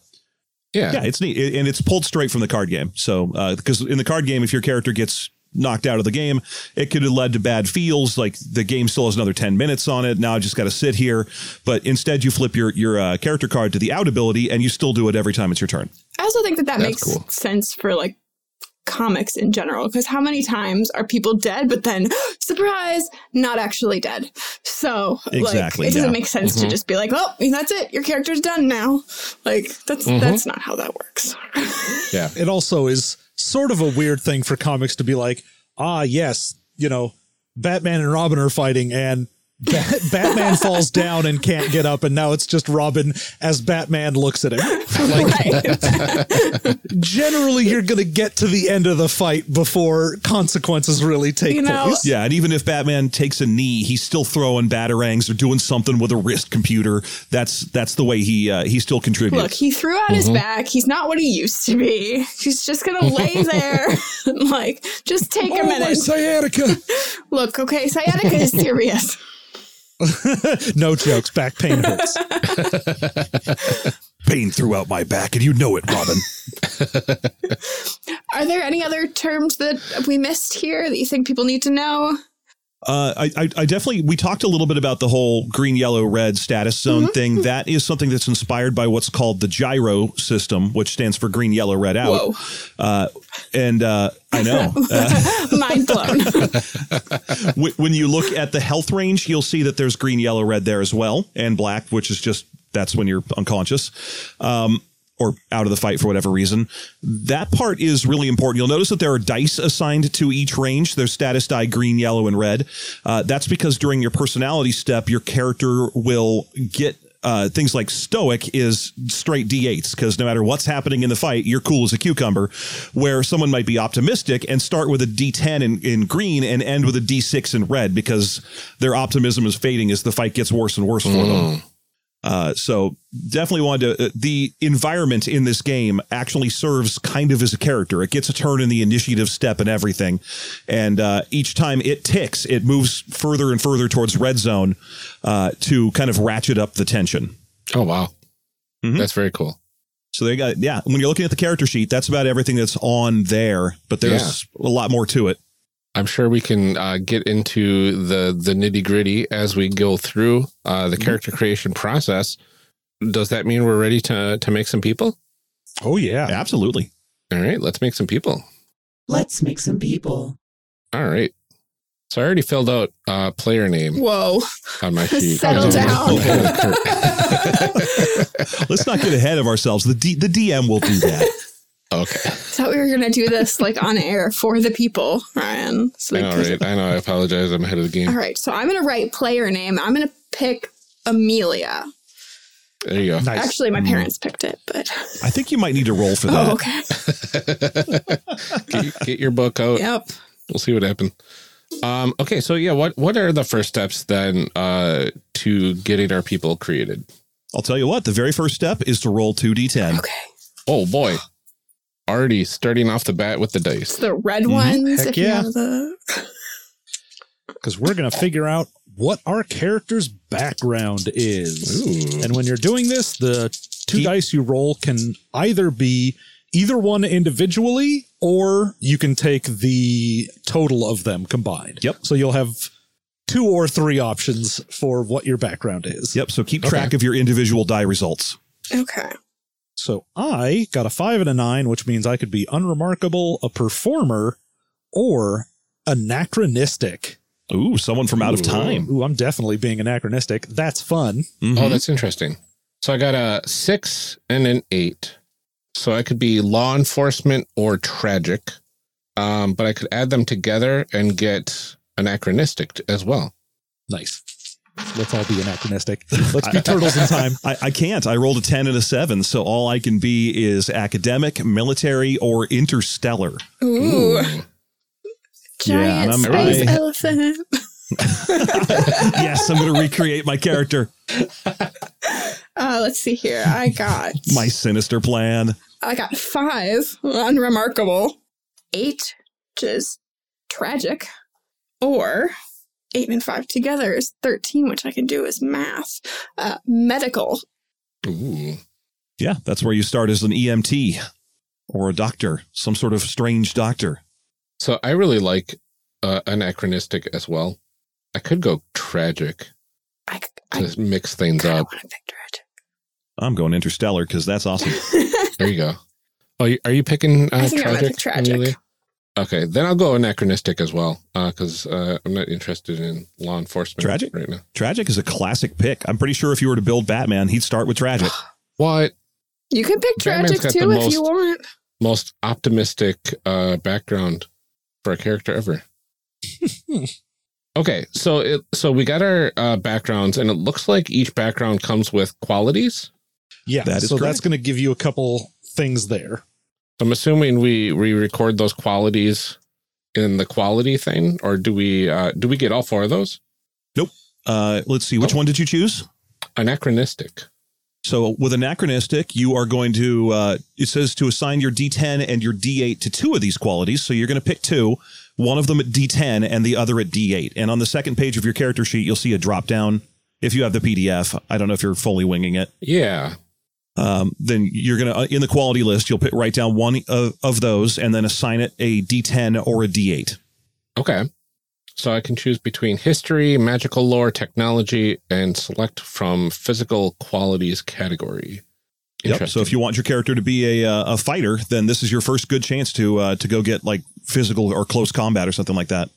Yeah. Yeah, it's neat. It- And it's pulled straight from the card game. So, because in the card game, if your character gets knocked out of the game, it could have led to bad feels. Like the game still has another 10 minutes on it. Now I just got to sit here. But instead, you flip your, your uh, character card to the out ability and you still do it every time it's your turn. I also think that that That's makes cool. sense for like comics in general because how many times are people dead but then surprise not actually dead? So Exactly, like it doesn't yeah. make sense to just be like well that's it your character's done now. Like that's that's not how that works. Yeah. It also is sort of a weird thing for comics to be like, ah, yes, you know, Batman and Robin are fighting and Bat- Batman falls down and can't get up, and now it's just Robin as Batman looks at him. right Generally, you're going to get to the end of the fight before consequences really take You know- place. Yeah, and even if Batman takes a knee, he's still throwing batarangs or doing something with a wrist computer. That's that's the way he uh, he still contributes. look he threw out his back he's not what he used to be he's just gonna lay there and like just take a Oh, my minute sciatica. look okay sciatica is serious no jokes. Back pain hurts. Pain throughout my back, and you know it, Robin. Are there any other terms that we missed here that you think people need to know? Uh, I, I, I definitely we talked a little bit about the whole green, yellow, red status zone thing. That is something that's inspired by what's called the GYRO system, which stands for green, yellow, red out. Whoa. Uh, and uh, I know uh, Mind blown. When you look at the health range, you'll see that there's green, yellow, red there as well, and black, which is just that's when you're unconscious. Um, or out of the fight for whatever reason. That part is really important. You'll notice that there are dice assigned to each range. There's status die green, yellow, and red. Uh, that's because during your personality step, your character will get uh, things like stoic is straight d8s because no matter what's happening in the fight, you're cool as a cucumber. Where someone might be optimistic and start with a d10 in, in green and end with a d6 in red because their optimism is fading as the fight gets worse and worse for them. Uh, so definitely wanted to. Uh, the environment in this game actually serves kind of as a character. It gets a turn in the initiative step and everything, and uh, each time it ticks, it moves further and further towards red zone uh, to kind of ratchet up the tension. Oh wow, Mhm. that's very cool. So they got yeah. When you're looking at the character sheet, that's about everything that's on there. But there's a lot more to it. I'm sure we can uh, get into the the nitty gritty as we go through uh, the character creation process. Does that mean we're ready to to make some people? Oh yeah. Absolutely. All right, let's make some people. Let's make some people. All right. So I already filled out uh, player name Whoa. on my sheet. Settle I down. Let's not get ahead of ourselves. The D, the DM will do that. Okay. I thought we were gonna do this like on air for the people, Ryan. So I know, right? I know. I apologize. I'm ahead of the game. All right, so I'm gonna write player name. I'm gonna pick Amelia. There you go. Nice. Actually, my parents picked it, but I think you might need to roll for that. oh, okay. get, get your book out. Yep. We'll see what happens. Um, okay, so yeah, what what are the first steps then uh, to getting our people created? I'll tell you what. The very first step is to roll two d10. Okay. Oh boy, already starting off the bat with the dice. The red mm-hmm. ones. Heck if yeah. have the because we're going to figure out what our character's background is. Ooh. And when you're doing this, the two Keep- dice you roll can either be either one individually or you can take the total of them combined. Yep. So you'll have two or three options for what your background is. Yep. So keep Okay. track of your individual die results. okay. So I got a five and a nine, which means I could be unremarkable, a performer, or anachronistic. Ooh, someone from out of time. Ooh, I'm definitely being anachronistic. That's fun. Mhm. Oh, that's interesting. So I got a six and an eight. So I could be law enforcement or tragic, um, but I could add them together and get anachronistic as well. Nice. Let's all be anachronistic. Let's be turtles in time. I, I can't. I rolled a 10 and a 7, so all I can be is academic, military, or interstellar. Ooh. Ooh. Giant and I'm- space I- elephant. yes, I'm going to recreate my character. Uh, let's see here. I got My sinister plan. I got five, unremarkable. Eight, which is tragic. Or eight and five together is 13, which I can do as math. Uh, medical. Ooh. Yeah, that's where you start as an EMT or a doctor, some sort of strange doctor. So I really like uh, anachronistic as well. I could go tragic I, I to mix things kind of up. want to pick tragic. I'm going interstellar because that's awesome. There you go. Oh, are you picking uh, I think I'm gonna tragic? pick tragic. Amelia? Okay, then I'll go anachronistic as well because uh, I'm not interested in law enforcement Tragic? right now. tragic is a classic pick. I'm pretty sure if you were to build Batman, he'd start with tragic. What You can pick Batman's tragic got the too if you want. most optimistic uh, background for a character ever? okay, so it so we got our uh, backgrounds, and it looks like each background comes with qualities. Yeah. That is so correct. that's going to give you a couple things there. I'm assuming we we record those qualities in the quality thing, or do we uh, do we get all four of those? Uh, let's see, which Oh. one did you choose? Anachronistic. So with anachronistic, you are going to, uh, it says to assign your D10 and your D8 to two of these qualities. So you're going to pick two, one of them at D10 and the other at D8. And on the second page of your character sheet, you'll see a drop down. If you have the PDF, I don't know if you're fully winging it. Yeah. Um, then you're going to, in the quality list, you'll put, write down one of, of those and then assign it a D10 or a D8. Okay. So I can choose between history, magical lore, technology, and select from physical qualities category. Yep. So if you want your character to be a, uh, a fighter, then this is your first good chance to, uh, to go get like physical or close combat or something like that.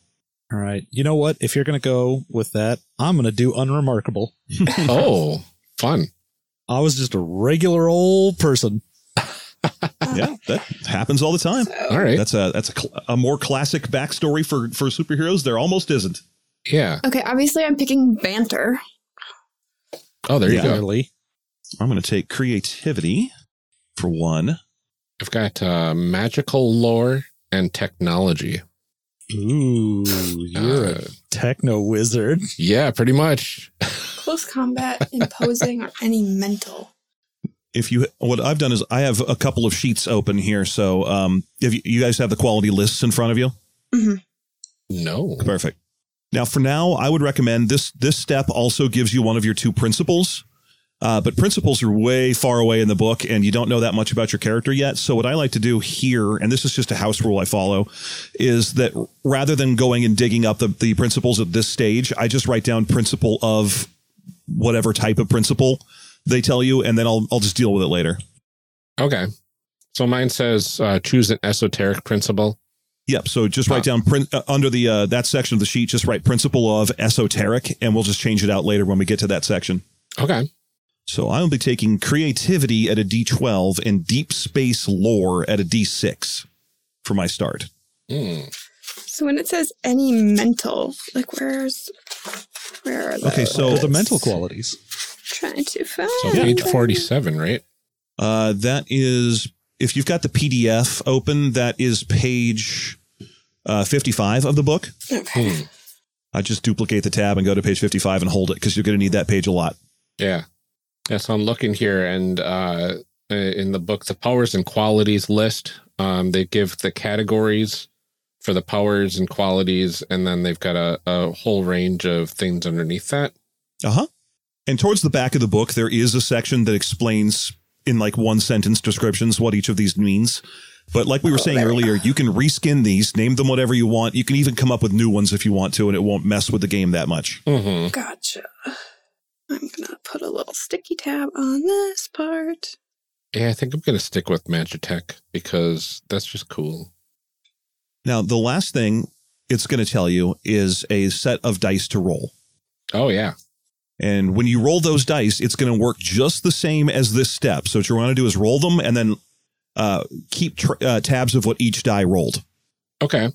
All right. You know what? If you're going to go with that, I'm going to do unremarkable. oh, fun. I was just a regular old person. yeah, that happens all the time. All right. That's a that's a, cl- a more classic backstory for for superheroes. There almost isn't. yeah. Okay, obviously I'm picking banter. Oh, there you go. Clearly. I'm going to take creativity for one. I've got uh, magical lore and technology. Ooh, you're a Uh, techno wizard. Yeah, pretty much. Close combat, imposing, or any mental. If you, what I've done is I have a couple of sheets open here. So, um, if you, you guys have the quality lists in front of you, mm-hmm. No. perfect. Now, for now, I would recommend this. This step also gives you one of your two principles. Uh, but principles are way far away in the book, and you don't know that much about your character yet. So, what I like to do here, and this is just a house rule I follow, is that rather than going and digging up the, the principles at this stage, I just write down principle of whatever type of principle they tell you, and then I'll I'll just deal with it later. Okay. So mine says uh, choose an esoteric principle. Yep. So just write down prin- uh, under the uh, that section of the sheet. Just write principle of esoteric, and we'll just change it out later when we get to that section. Okay. So I will be taking creativity at a D12 and deep space lore at a D6 for my start. Hmm. So when it says any mental, like where's where are those? Okay, so- the mental qualities. trying to find So page them. 47, right? Uh, that is if you've got the PDF open, that is page uh, 55 of the book. Okay. Hmm. I just duplicate the tab and go to page 55 and hold it because you're going to need that page a lot. Yeah. Yeah. So I'm looking here and uh, in the book, the powers and qualities list, um, they give the categories for the powers and qualities, and then they've got a, a whole range of things underneath that. Uh huh. And towards the back of the book, there is a section that explains in like one sentence descriptions what each of these means. But like we were saying earlier, you can reskin these, name them whatever you want. You can even come up with new ones if you want to, and it won't mess with the game that much. hmm Gotcha. I'm gonna put a little sticky tab on this part. Yeah, I think I'm going to stick with Magitech because that's just cool. Now, the last thing it's going to tell you is a set of dice to roll. Oh, yeah. And when you roll those dice, it's going to work just the same as this step. So what you want to do is roll them and then uh, keep tr- uh, tabs of what each die rolled. Okay.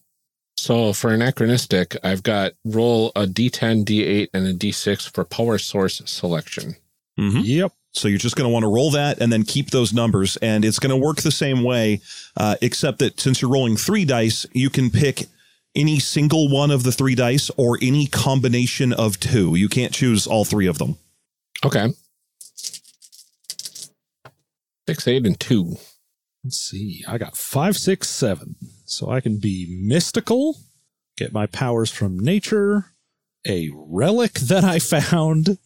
So for anachronistic, I've got roll a d10, d8, and a d6 for power source selection. Mm-hmm. Yep. So you're just going to want to roll that and then keep those numbers. And it's going to work the same way, uh, except that since you're rolling three dice, you can pick any single one of the three dice or any combination of two. You can't choose all three of them. Okay. Six, eight, and two. Let's see. I got five, six, seven. So I can be mystical, get my powers from nature, a relic that I found,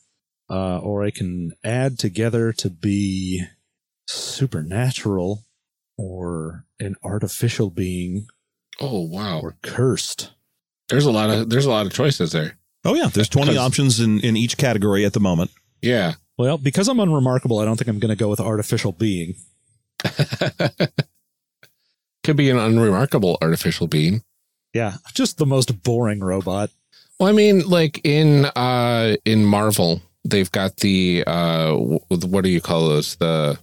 uh, or I can add together to be supernatural or an artificial being Oh wow. or cursed. There's a lot of there's a lot of choices there. Oh, yeah. There's 20 Because- options in, in each category at the moment. Yeah. Well, because I'm unremarkable, I don't think I'm going to go with artificial being. Could be an unremarkable artificial being. Yeah, just the most boring robot. Well, I mean, like in uh in Marvel, they've got the uh what do you call those? The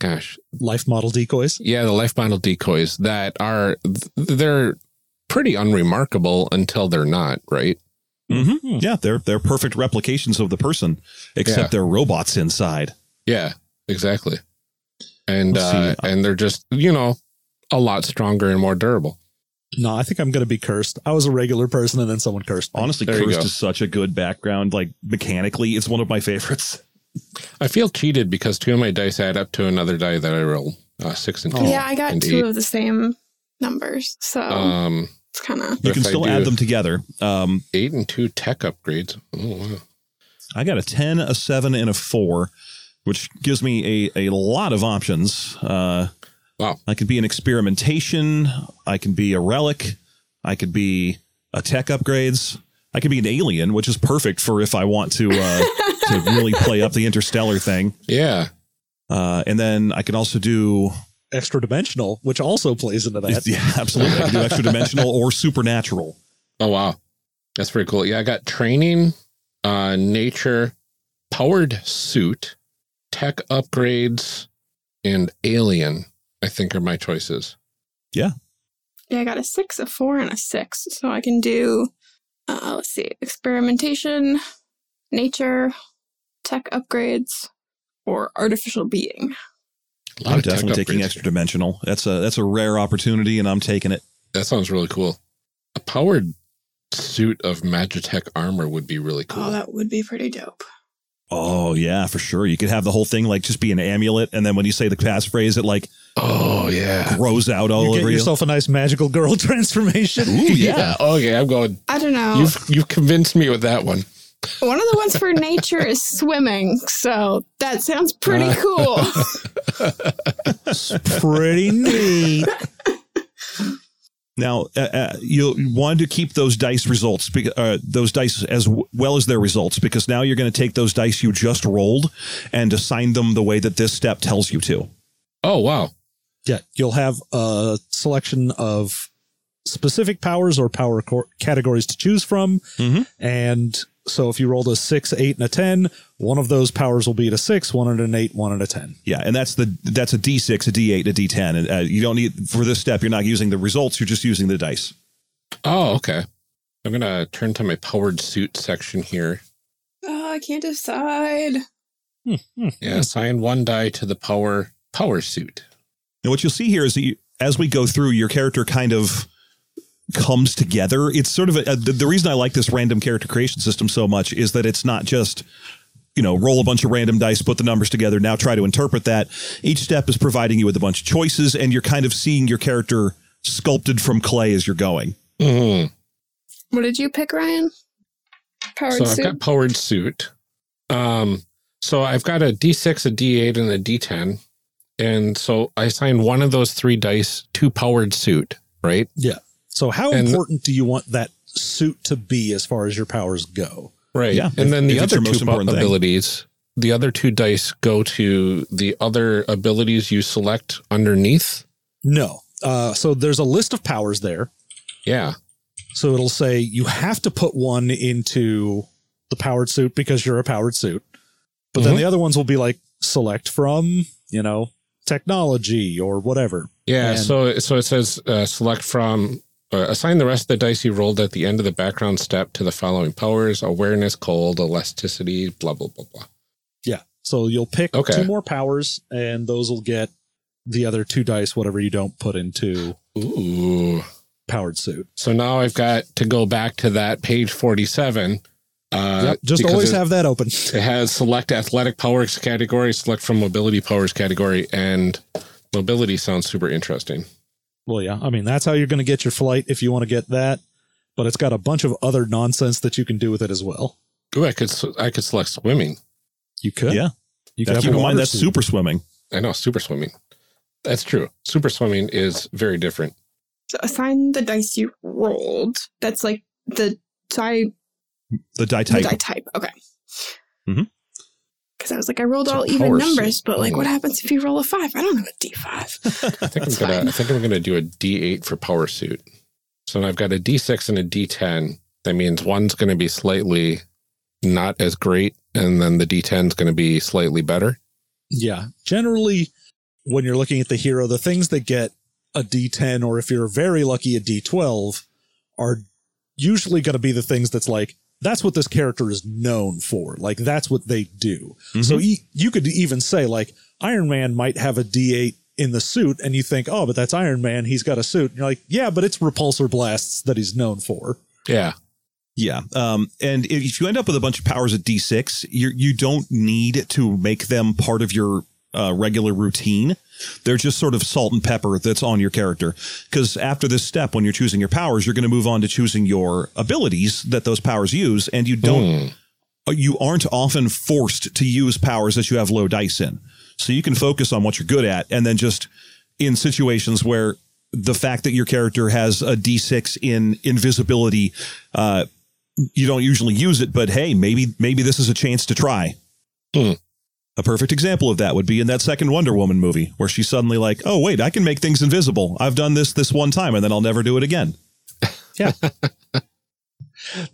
gosh, Life model decoys. yeah, the life model decoys that are they're pretty unremarkable until they're not, right? Mm-hmm. Yeah, they're they're perfect replications of the person, except Yeah. they're robots inside. Yeah, exactly. And uh and they're just, you know, a lot stronger and more durable. No, I think I'm going to be cursed. I was a regular person and then someone cursed me. Honestly, There Cursed is such a good background. Like mechanically, it's one of my favorites. I feel cheated because two of my dice add up to another die that I roll Uh, six and two. yeah, I got two eight. of the same numbers, so Um, it's kind of You can still add them together. Um, eight and two tech upgrades. Oh, wow. I got a 10, a 7, and a 4, which gives me a, a lot of options. Uh, Wow. I could be an experimentation. I can be a relic. I could be a tech upgrades. I could be an alien, which is perfect for if I want to uh, to really play up the interstellar thing. Yeah. Uh, and then I can also do Extra dimensional, which also plays into that. yeah, absolutely. I can do extra dimensional or supernatural. Oh, wow. That's pretty cool. Yeah, I got training, uh, nature, powered suit, tech upgrades, and alien, I think are my choices. yeah. Yeah, I got a six, a four, and a six, so I can do. Uh, let's see, experimentation, nature, tech upgrades, or artificial being. A lot I'm of tech definitely taking extra dimensional. That's a that's a rare opportunity, and I'm taking it. That sounds really cool. A powered suit of Magitech armor would be really cool. Oh, that would be pretty dope. Oh yeah, for sure. You could have the whole thing like just be an amulet, and then when you say the passphrase, it like oh yeah. grows out all You get over you. yourself a nice magical girl transformation. Ooh, yeah. Okay, I'm going. I don't know. You've you've convinced me with that one. One of the ones for nature is swimming, so that sounds pretty uh, cool. Pretty neat. Now, uh, uh, you want to keep those dice results, uh, those dice as w- well as their results, because now you're going to take those dice you just rolled and assign them the way that this step tells you to. Oh wow. Yeah, you'll have a selection of specific powers or power cor- categories to choose from. Mhm. And so if you rolled a six, eight, and a ten, one of those powers will be at a six, one at an eight, one at a 10. Yeah, and that's the that's a D6, a D8, a D10, and uh, you don't need for this step. You're not using the results; you're just using the dice. Oh okay. I'm gonna turn to my powered suit section here. oh, I can't decide. Hmm, hmm, hmm. Yeah, assign one die to the power power suit. And what you'll see here is that you, as we go through, your character kind of comes together. It's sort of a, the, the reason I like this random character creation system so much is that it's not just you know roll a bunch of random dice, put the numbers together, now try to interpret that. Each step is providing you with a bunch of choices, and you're kind of seeing your character sculpted from clay as you're going. Mhm. What did you pick, Ryan? Powered So I've suit. got powered suit. Um, so I've got a D6, a D8, and a D10. And so I assign one of those three dice to powered suit, right? So how And- important do you want that suit to be as far as your powers go? Right. Yeah, And if- then the other your most two important thing. abilities, the other two dice go to the other abilities you select underneath. No. Uh, so there's a list of powers there. Yeah. So it'll say you have to put one into the powered suit because you're a powered suit. But then Mhm. the other ones will be like select from, you know, technology or whatever. Yeah. And- so so it says uh, select from uh, assign the rest of the dice you rolled at the end of the background step to the following powers: awareness, cold, elasticity, blah blah blah blah. Yeah. So you'll pick Okay. two more powers and those will get the other two dice, whatever you don't put into Ooh. powered suit. So now I've got to go back to that page forty-seven. Uh, yep. Just always it, have that open. it has select athletic powers category, select from mobility powers category, and mobility sounds super interesting. Well, yeah. I mean, that's how you're going to get your flight if you want to get that. But it's got a bunch of other nonsense that you can do with it as well. Ooh, I could I could select swimming. You could. Yeah, You could keep in mind that's super swimming. I know super swimming. That's true. Super swimming is very different. so assign the dice you rolled. That's like the die, The die the type. die type. Okay. Mhm. Because I was like, I rolled all even power numbers, but like, Mm. what happens if you roll a five? I don't know a D5. I think I'm gonna fine. I think I'm gonna do a D eight for power suit. So I've got a D six and a D ten. That means one's gonna be slightly not as great, and then the D 10 is gonna be slightly better. Yeah. Generally, when you're looking at the hero, the things that get a D10 or if you're very lucky, a D12 are usually going to be the things that's like, that's what this character is known for. Like, that's what they do. So e- you could even say, like, Iron Man might have a D8 in the suit, and you think, oh, but that's Iron Man. He's got a suit. And you're like, yeah, but it's repulsor blasts that he's known for. Yeah. Yeah. Um, and if you end up with a bunch of powers at D6, you you don't need to make them part of your uh, regular routine. They're just sort of salt and pepper that's on your character. Because after this step, when you're choosing your powers, you're going to move on to choosing your abilities that those powers use, and you don't Hmm. you aren't often forced to use powers that you have low dice in. So you can focus on what you're good at and then just in situations where the fact that your character has a d6 in invisibility, uh, you don't usually use it, but hey, maybe maybe this is a chance to try. Hmm. A perfect example of that would be in that second Wonder Woman movie, where she's suddenly like, "Oh wait, I can make things invisible. I've done this this one time, and then I'll never do it again." Yeah.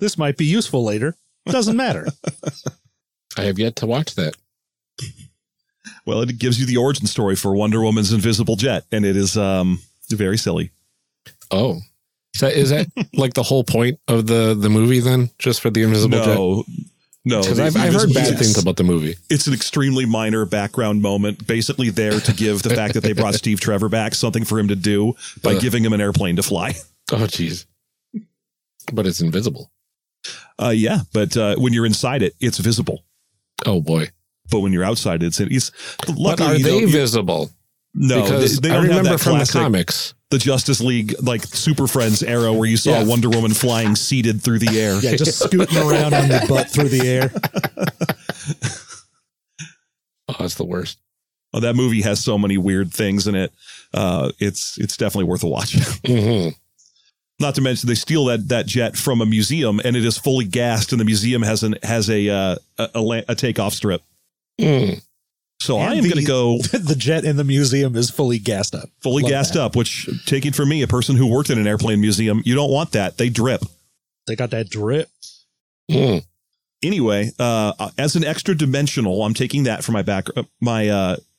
this might be useful later. Doesn't matter. I have yet to watch that. Well, it gives you the origin story for Wonder Woman's invisible jet, and it is um, very silly. Oh. Is that, is that like the whole point of the, the movie then? Just for the invisible jet? No, Because I've, I've heard bad things about the movie. It's an extremely minor background moment, basically there to give the fact that they brought Steve Trevor back something for him to do by Ugh. giving him an airplane to fly. Oh, jeez. But it's invisible. Uh, yeah, but uh, when you're inside it, it's visible. Oh boy. But when you're outside, it's it's. But are they don't- visible? no, because they, they I remember from the comics. The Justice League like Super Friends era where you saw Yeah. Wonder Woman flying seated through the air. Yeah, just scooting around on your butt through the air. Oh, that's the worst. Oh, that movie has so many weird things in it. Uh, it's it's definitely worth a watch. hmm Not to mention they steal that that jet from a museum and it is fully gassed, and the museum has an has a uh, a, a, a takeoff strip. Mm. So I am going to go the jet in the museum is fully gassed up. fully Love gassed that. up. Which taking from me, a person who worked in an airplane museum, you don't want that. They drip. They got that drip. Mm. anyway, uh, as an extra dimensional, I'm taking that for my back, uh, my, uh, this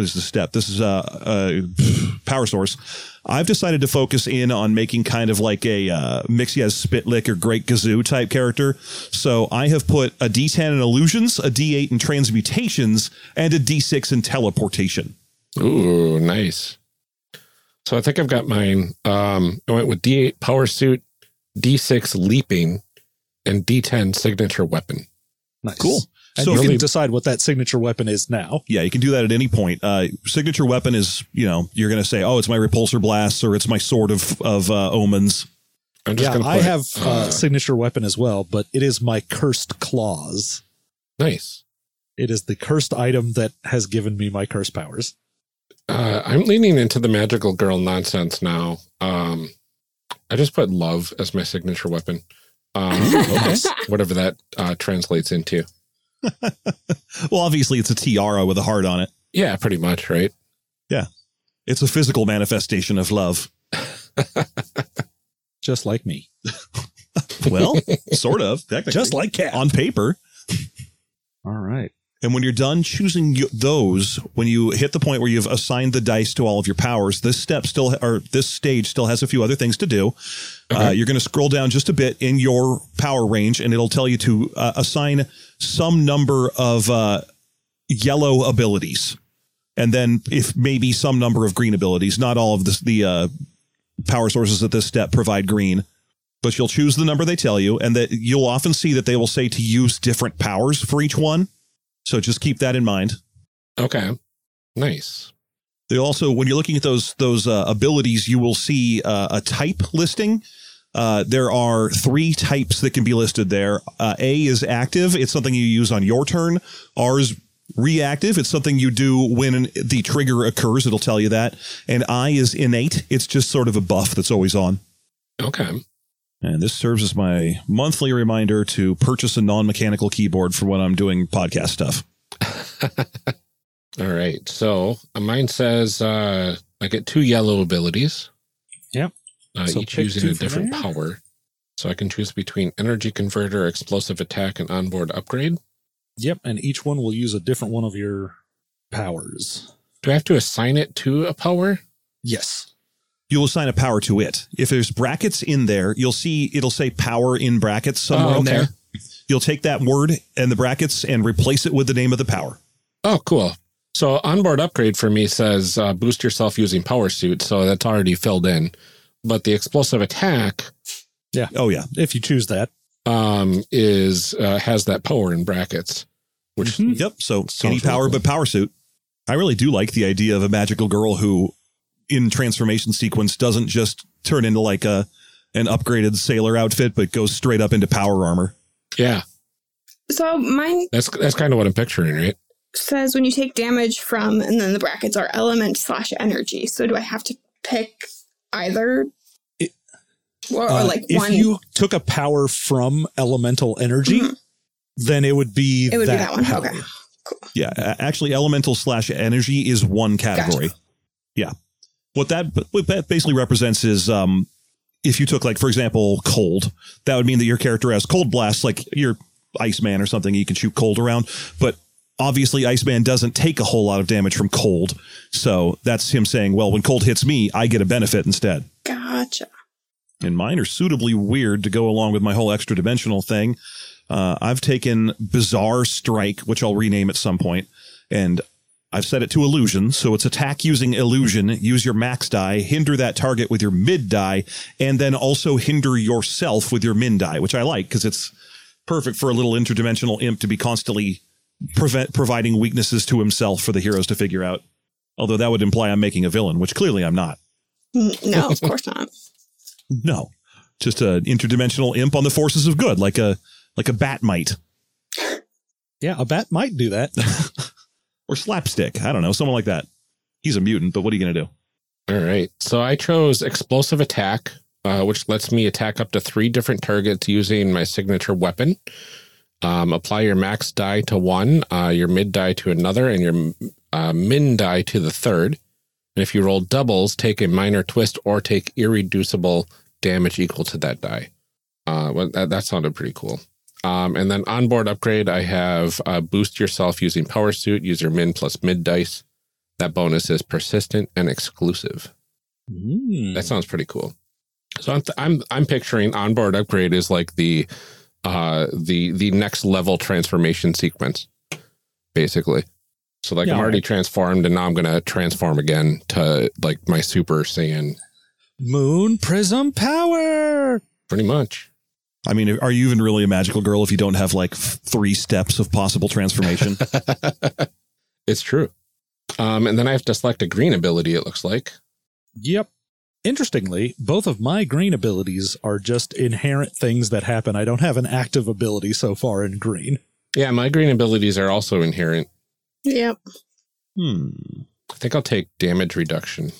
is the step. This is a, uh power source. I've decided to focus in on making kind of like a uh, Mxyzptlk or Great Gazoo type character. So I have put a D10 in illusions, a D8 in transmutations, and a D6 in teleportation. Ooh, nice. So I think I've got mine. Um, I went with D8 power suit, D6 leaping, and D10 signature weapon. Nice. Cool. And So you can decide what that signature weapon is now. Yeah, you can do that at any point. Uh, signature weapon is, you know, you're going to say, oh, it's my repulsor blast or it's my sword of of uh, omens. I'm just Yeah, gonna. I put, have uh, signature weapon as well, but it is my cursed claws. nice. It is the cursed item that has given me my curse powers. Uh, I'm leaning into the magical girl nonsense now. Um, I just put love as my signature weapon. Um, whatever that uh, translates into. Well, obviously, it's a tiara with a heart on it. Yeah, pretty much, right? Yeah. It's a physical manifestation of love. Just like me. Well, sort of. Just like Cat. on paper. All right. And when you're done choosing those, when you hit the point where you've assigned the dice to all of your powers, this step still, or this stage still has a few other things to do. Uh, you're going to scroll down just a bit in your power range, and it'll tell you to uh, assign some number of uh, yellow abilities, and then if maybe some number of green abilities. Not all of this, the uh, power sources at this step provide green, but you'll choose the number they tell you, and that you'll often see that they will say to use different powers for each one. So just keep that in mind. Okay. Nice. They also, when you're looking at those those uh, abilities, you will see uh, a type listing. Uh, there are three types that can be listed there. Uh, a is active; it's something you use on your turn. R is reactive; it's something you do when the trigger occurs. It'll tell you that. And I is innate; it's just sort of a buff that's always on. Okay. And this serves as my monthly reminder to purchase a non-mechanical keyboard for when I'm doing podcast stuff. All right. So uh, mine says uh, I get two yellow abilities. Yep. Uh, So each using a different there. power. So I can choose between energy converter, explosive attack, and onboard upgrade. Yep. And each one will use a different one of your powers. Do I have to assign it to a power? Yes. You'll assign a power to it. If there's brackets in there, you'll see it'll say power in brackets somewhere Oh, in there. You'll take that word and the brackets and replace it with the name of the power. Oh, cool. So onboard upgrade for me says uh, boost yourself using power suit. So that's already filled in. But the explosive attack Yeah. Oh yeah. If you choose that. um, is uh, has that power in brackets, which Yep. So Sounds any really power cool. but power suit. I really do like the idea of a magical girl who in transformation sequence doesn't just turn into like a an upgraded sailor outfit, but goes straight up into power armor. yeah, So mine that's that's kind of what I'm picturing, right? says when you take damage from, and then the brackets are element slash energy. So do I have to pick either? It- or, or Uh, like if one? you took a power from elemental energy, Mhm. then it would be It would be that, that one. power. Okay. Yeah, actually, elemental slash energy is one category. Gotcha. Yeah, what that what that basically represents is um, if you took like for example cold, that would mean that your character has cold blast, like your Iceman or something. You can shoot cold around, but obviously Iceman doesn't take a whole lot of damage from cold, so that's him saying, well, when cold hits me, I get a benefit instead. Gotcha. And mine are suitably weird to go along with my whole extra dimensional thing. Uh, I've taken Bizarre Strike, which I'll rename at some point, and I've set it to illusion, so it's attack using illusion. Use your max die, hinder that target with your mid die, and then also hinder yourself with your min die, which I like because it's perfect for a little interdimensional imp to be constantly prevent providing weaknesses to himself for the heroes to figure out. Although that would imply I'm making a villain, which clearly I'm not. No, of course not. No, just an interdimensional imp on the forces of good, like a like a Bat-Mite Yeah, a Bat-Mite do that. or slapstick. I don't know, someone like that. He's a mutant, but what are you going to do? All right. So I chose explosive attack, uh, which lets me attack up to three different targets using my signature weapon. Um, apply your max die to one, uh, your mid die to another, and your uh, min die to the third. And if you roll doubles, take a minor twist or take irreducible damage equal to that die. Uh, well, that, that sounded pretty cool. Um, and then onboard upgrade, I have uh, boost yourself using power suit. Use your min plus mid dice. That bonus is persistent and exclusive. Mm. That sounds pretty cool. So I'm I'm I'm picturing onboard upgrade is like the uh the the next level transformation sequence, basically. So like Yeah, I'm already right. transformed and now I'm gonna transform again to like my super saiyan Moon prism power. pretty much. I mean, are you even really a magical girl if you don't have like three steps of possible transformation? it's true. Um and then I have to select a green ability, it looks like. Yep. Interestingly, both of my green abilities are just inherent things that happen. I don't have an active ability so far in green. Yeah, my green abilities are also inherent. Yep. hmm. I think I'll take damage reduction.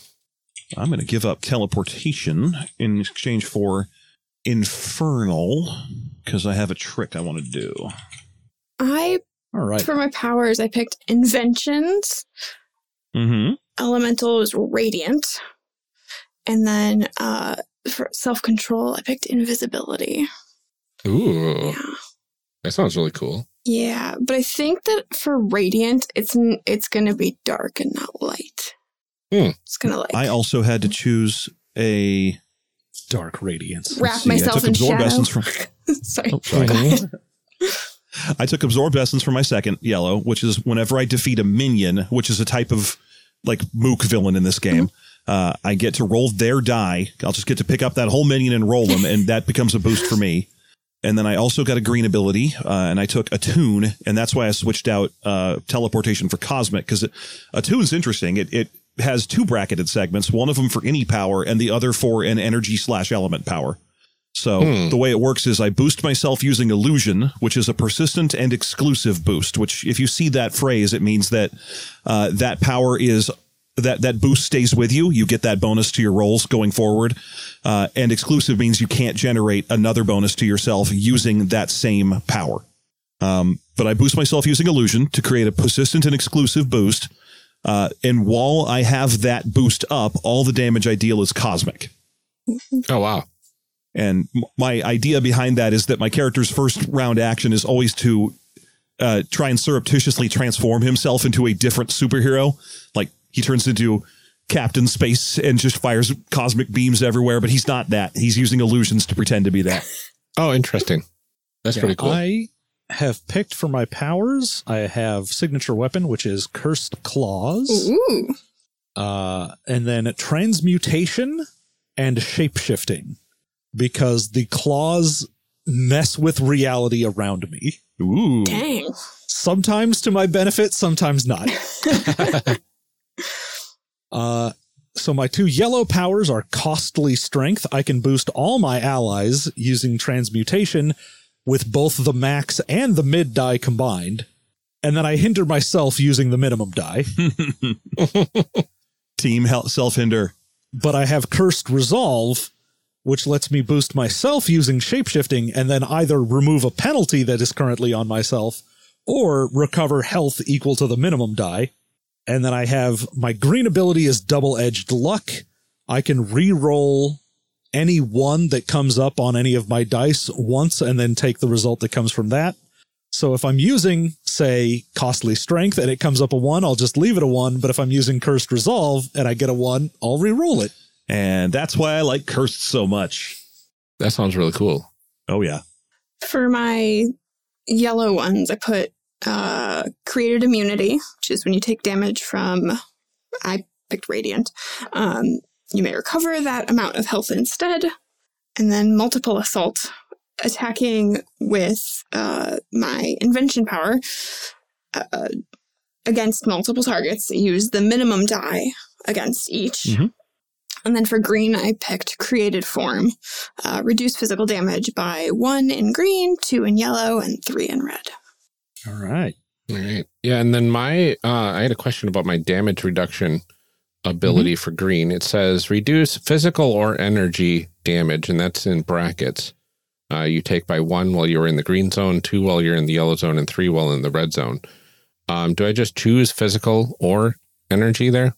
I'm going to give up teleportation in exchange for infernal because I have a trick I want to do. I, All right. for my powers, I picked inventions. Mm-hmm. Elemental is radiant. And then uh, for self control, I picked invisibility. Ooh, Yeah. that sounds really cool. Yeah, but I think that for radiant, it's it's gonna be dark and not light. Hmm. It's gonna like I also had to choose a. Dark radiance. wrap let's I myself took in absorb shadow. essence from. Sorry. Oh, sorry. I took absorb essence for my second yellow, which is whenever I defeat a minion, which is a type of like mook villain in this game. Uh, I get to roll their die. I'll just get to pick up that whole minion and roll them, and that becomes a boost for me. And then I also got a green ability, uh, and I took attune, and that's why I switched out uh, teleportation for cosmic because attune's interesting. It it has two bracketed segments, one of them for any power, and the other for an energy slash element power. So Hmm. the way it works is I boost myself using illusion, which is a persistent and exclusive boost. Which, if you see that phrase, it means that uh, that power is that that boost stays with you. You get that bonus to your rolls going forward. Uh, and exclusive means you can't generate another bonus to yourself using that same power. Um, but I boost myself using illusion to create a persistent and exclusive boost. Uh, and while I have that boost up, all the damage I deal is cosmic. Oh wow. And my idea behind that is that my character's first round action is always to uh, try and surreptitiously transform himself into a different superhero. Like he turns into Captain Space and just fires cosmic beams everywhere, but he's not that. He's using illusions to pretend to be that. Oh, interesting. That's Yeah, pretty cool. I have picked for my powers. I have signature weapon, which is cursed claws, Ooh. uh, and then transmutation and shapeshifting, because the claws mess with reality around me. Ooh. Dang. Sometimes to my benefit, sometimes not. Uh, so my two yellow powers are costly strength. I can boost all my allies using transmutation with both the max and the mid die combined. And then I hinder myself using the minimum die. Team self hinder. but I have cursed resolve, which lets me boost myself using shapeshifting and then either remove a penalty that is currently on myself or recover health equal to the minimum die. And then I have my green ability is double edged luck. I can re-roll any one that comes up on any of my dice once and then take the result that comes from that. So if I'm using, say, costly strength and it comes up a one, I'll just leave it a one. But if I'm using cursed resolve and I get a one, I'll re-roll it. And that's why I like cursed so much. that sounds really cool. Oh, yeah. For my yellow ones, I put uh, created immunity, which is when you take damage from, I picked radiant. Um, you may recover that amount of health instead. And then multiple assault, attacking with uh, my invention power uh, against multiple targets. Use the minimum die against each. Mhm. And then for green, I picked created form. Uh, reduce physical damage by one in green, two in yellow, and three in red. All right. All right. Yeah, and then my uh, I had a question about my damage reduction ability for green. It says reduce physical or energy damage, and that's in brackets. Uh, you take by one while you're in the green zone, two while you're in the yellow zone, and three while in the red zone. Um, do I just choose physical or energy there?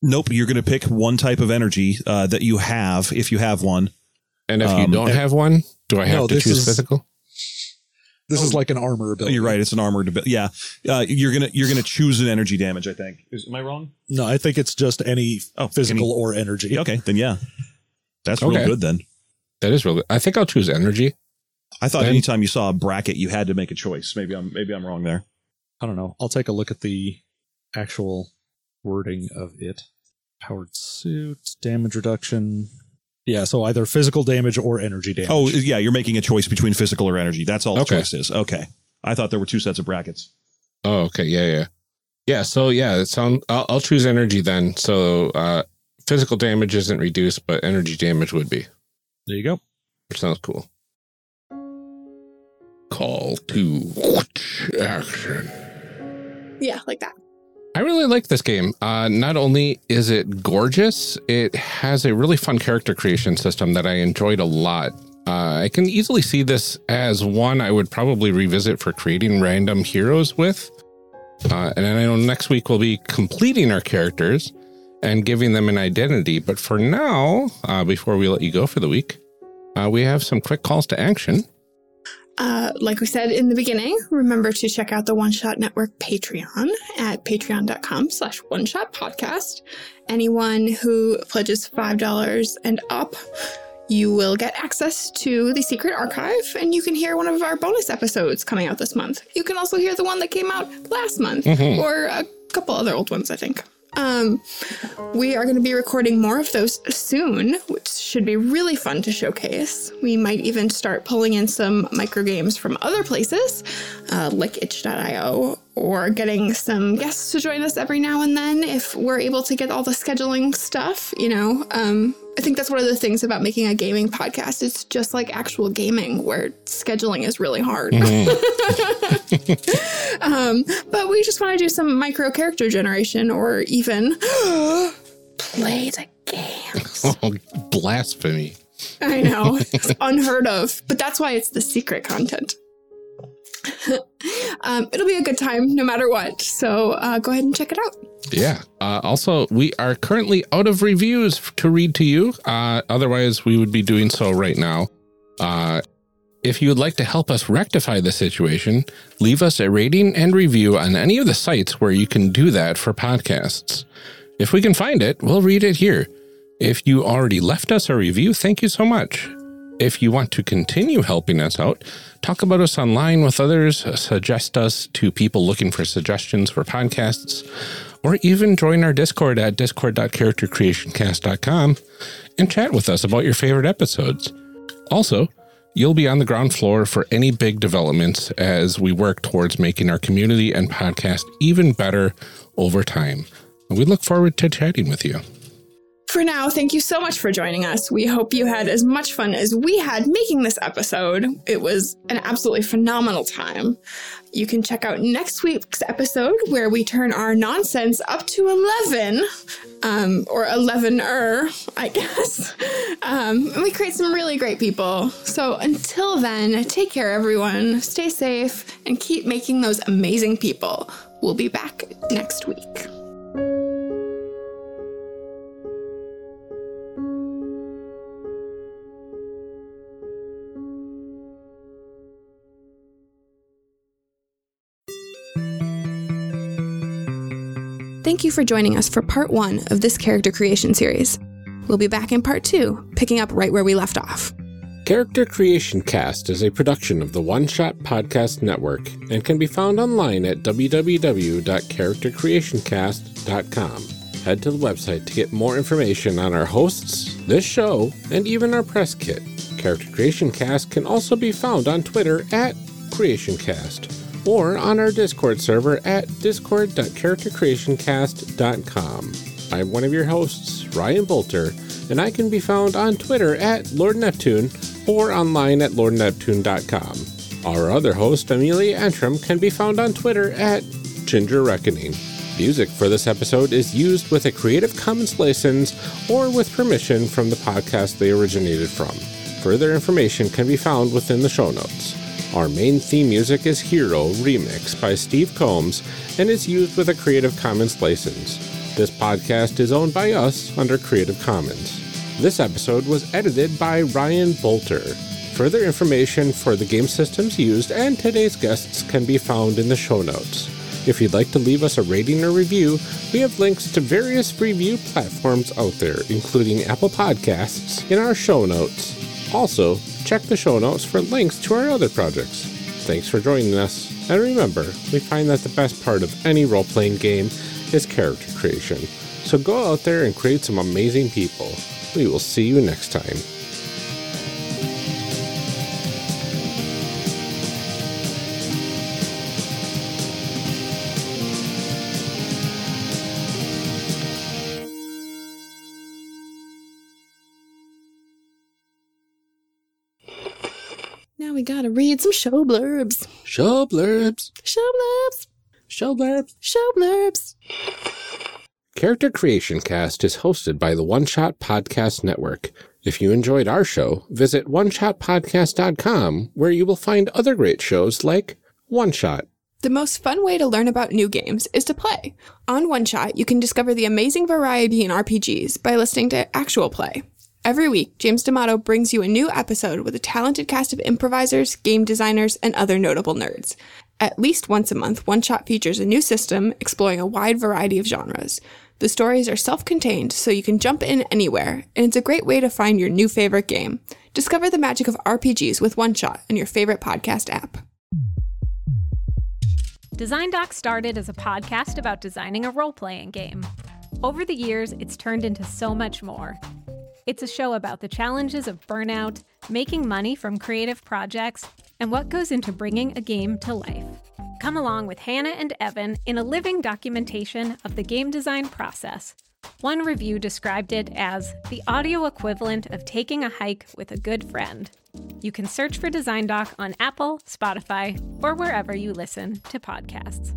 Nope, you're going to pick one type of energy uh, that you have if you have one. And if Um, you don't and- have one, do I have No, to choose is- physical? This is like an armor Oh, ability. you're right. It's an armored ability. Yeah, uh, you're gonna you're gonna choose an energy damage. I think. Is, am I wrong? No, I think it's just any Oh, physical any- or energy. Yeah, okay, then yeah, that's Okay. real good. Then That is real good. I think I'll choose energy. I thought Then- anytime you saw a bracket, you had to make a choice. Maybe I'm maybe I'm wrong there. I don't know. I'll take a look at the actual wording of it. Powered suit, damage reduction. Yeah, so either physical damage or energy damage. Oh yeah, you're making a choice between physical or energy. That's all Okay. the choice is. Okay, I thought there were two sets of brackets. Oh, okay. Yeah, yeah. Yeah, so yeah, it sound I'll, I'll choose energy then. So uh physical damage isn't reduced, but energy damage would be. there you go. Which sounds cool. Call to action. Yeah, like that. I really like this game. Uh, not only is it gorgeous, it has a really fun character creation system that I enjoyed a lot. Uh, I can easily see this as one I would probably revisit for creating random heroes with. Uh, and I know next week we'll be completing our characters and giving them an identity. But for now, uh, before we let you go for the week, uh, we have some quick calls to action. Uh, like we said in the beginning, remember to check out the One Shot Network Patreon at patreon.com slash one shot podcast. Anyone who pledges $5 and up, you will get access to the secret archive and you can hear one of our bonus episodes coming out this month. You can also hear the one that came out last month or a couple other old ones, I think. Um, we are going to be recording more of those soon, which should be really fun to showcase. We might even start pulling in some micro games from other places, uh, like itch.io, or getting some guests to join us every now and then if we're able to get all the scheduling stuff. You know, um, I think that's one of the things about making a gaming podcast. It's just like actual gaming, where scheduling is really hard. um, but we just want to do some micro character generation or even play the games. Oh, blasphemy. I know. It's unheard of, but that's why it's the secret content. um, it'll be a good time no matter what. So uh, go ahead and check it out. Yeah. Uh, also, we are currently out of reviews to read to you. Uh, otherwise, we would be doing so right now. Uh, if you would like to help us rectify the situation, leave us a rating and review on any of the sites where you can do that for podcasts. If we can find it, we'll read it here. If you already left us a review, thank you so much. If you want to continue helping us out, talk about us online with others, suggest us to people looking for suggestions for podcasts, or even join our Discord at discord.charactercreationcast.com and chat with us about your favorite episodes. Also, you'll be on the ground floor for any big developments as we work towards making our community and podcast even better over time. We look forward to chatting with you. For now, thank you so much for joining us. We hope you had as much fun as we had making this episode. It was an absolutely phenomenal time. You can check out next week's episode where we turn our nonsense up to 11, um, or 11er, I guess. Um, and we create some really great people. So until then, take care, everyone. Stay safe and keep making those amazing people. We'll be back next week. Thank you for joining us for part one of this character creation series. We'll be back in part two, picking up right where we left off. Character Creation Cast is a production of the One Shot Podcast Network and can be found online at www.charactercreationcast.com. Head to the website to get more information on our hosts, this show, and even our press kit. Character Creation Cast can also be found on Twitter at CreationCast or on our Discord server at discord.charactercreationcast.com. I'm one of your hosts, Ryan Boelter, and I can be found on Twitter at Lord Neptune or online at lordneptune.com. Our other host, Amelia Antrim, can be found on Twitter at Ginger Reckoning. Music for this episode is used with a Creative Commons license or with permission from the podcast they originated from. Further information can be found within the show notes. Our main theme music is Hero Remix by Steve Combs and is used with a Creative Commons license. This podcast is owned by us under Creative Commons. This episode was edited by Ryan Boelter. Further information for the game systems used and today's guests can be found in the show notes. If you'd like to leave us a rating or review, we have links to various review platforms out there, including Apple Podcasts, in our show notes. Also, check the show notes for links to our other projects. Thanks for joining us, and remember, we find that the best part of any role playing game is character creation. So go out there and create some amazing people. We will see you next time. Gotta read some show blurbs. Show blurbs. Show blurbs. Show blurbs. Show blurbs. Character Creation Cast is hosted by the One Shot Podcast Network. If you enjoyed our show, visit oneshotpodcast.com where you will find other great shows like One Shot. The most fun way to learn about new games is to play. On One Shot, you can discover the amazing variety in RPGs by listening to actual play. Every week, James D'Amato brings you a new episode with a talented cast of improvisers, game designers, and other notable nerds. At least once a month, One Shot features a new system exploring a wide variety of genres. The stories are self contained, so you can jump in anywhere, and it's a great way to find your new favorite game. Discover the magic of RPGs with One Shot in your favorite podcast app. Design Doc started as a podcast about designing a role playing game. Over the years, it's turned into so much more. It's a show about the challenges of burnout, making money from creative projects, and what goes into bringing a game to life. Come along with Hannah and Evan in a living documentation of the game design process. One review described it as the audio equivalent of taking a hike with a good friend. You can search for Design Doc on Apple, Spotify, or wherever you listen to podcasts.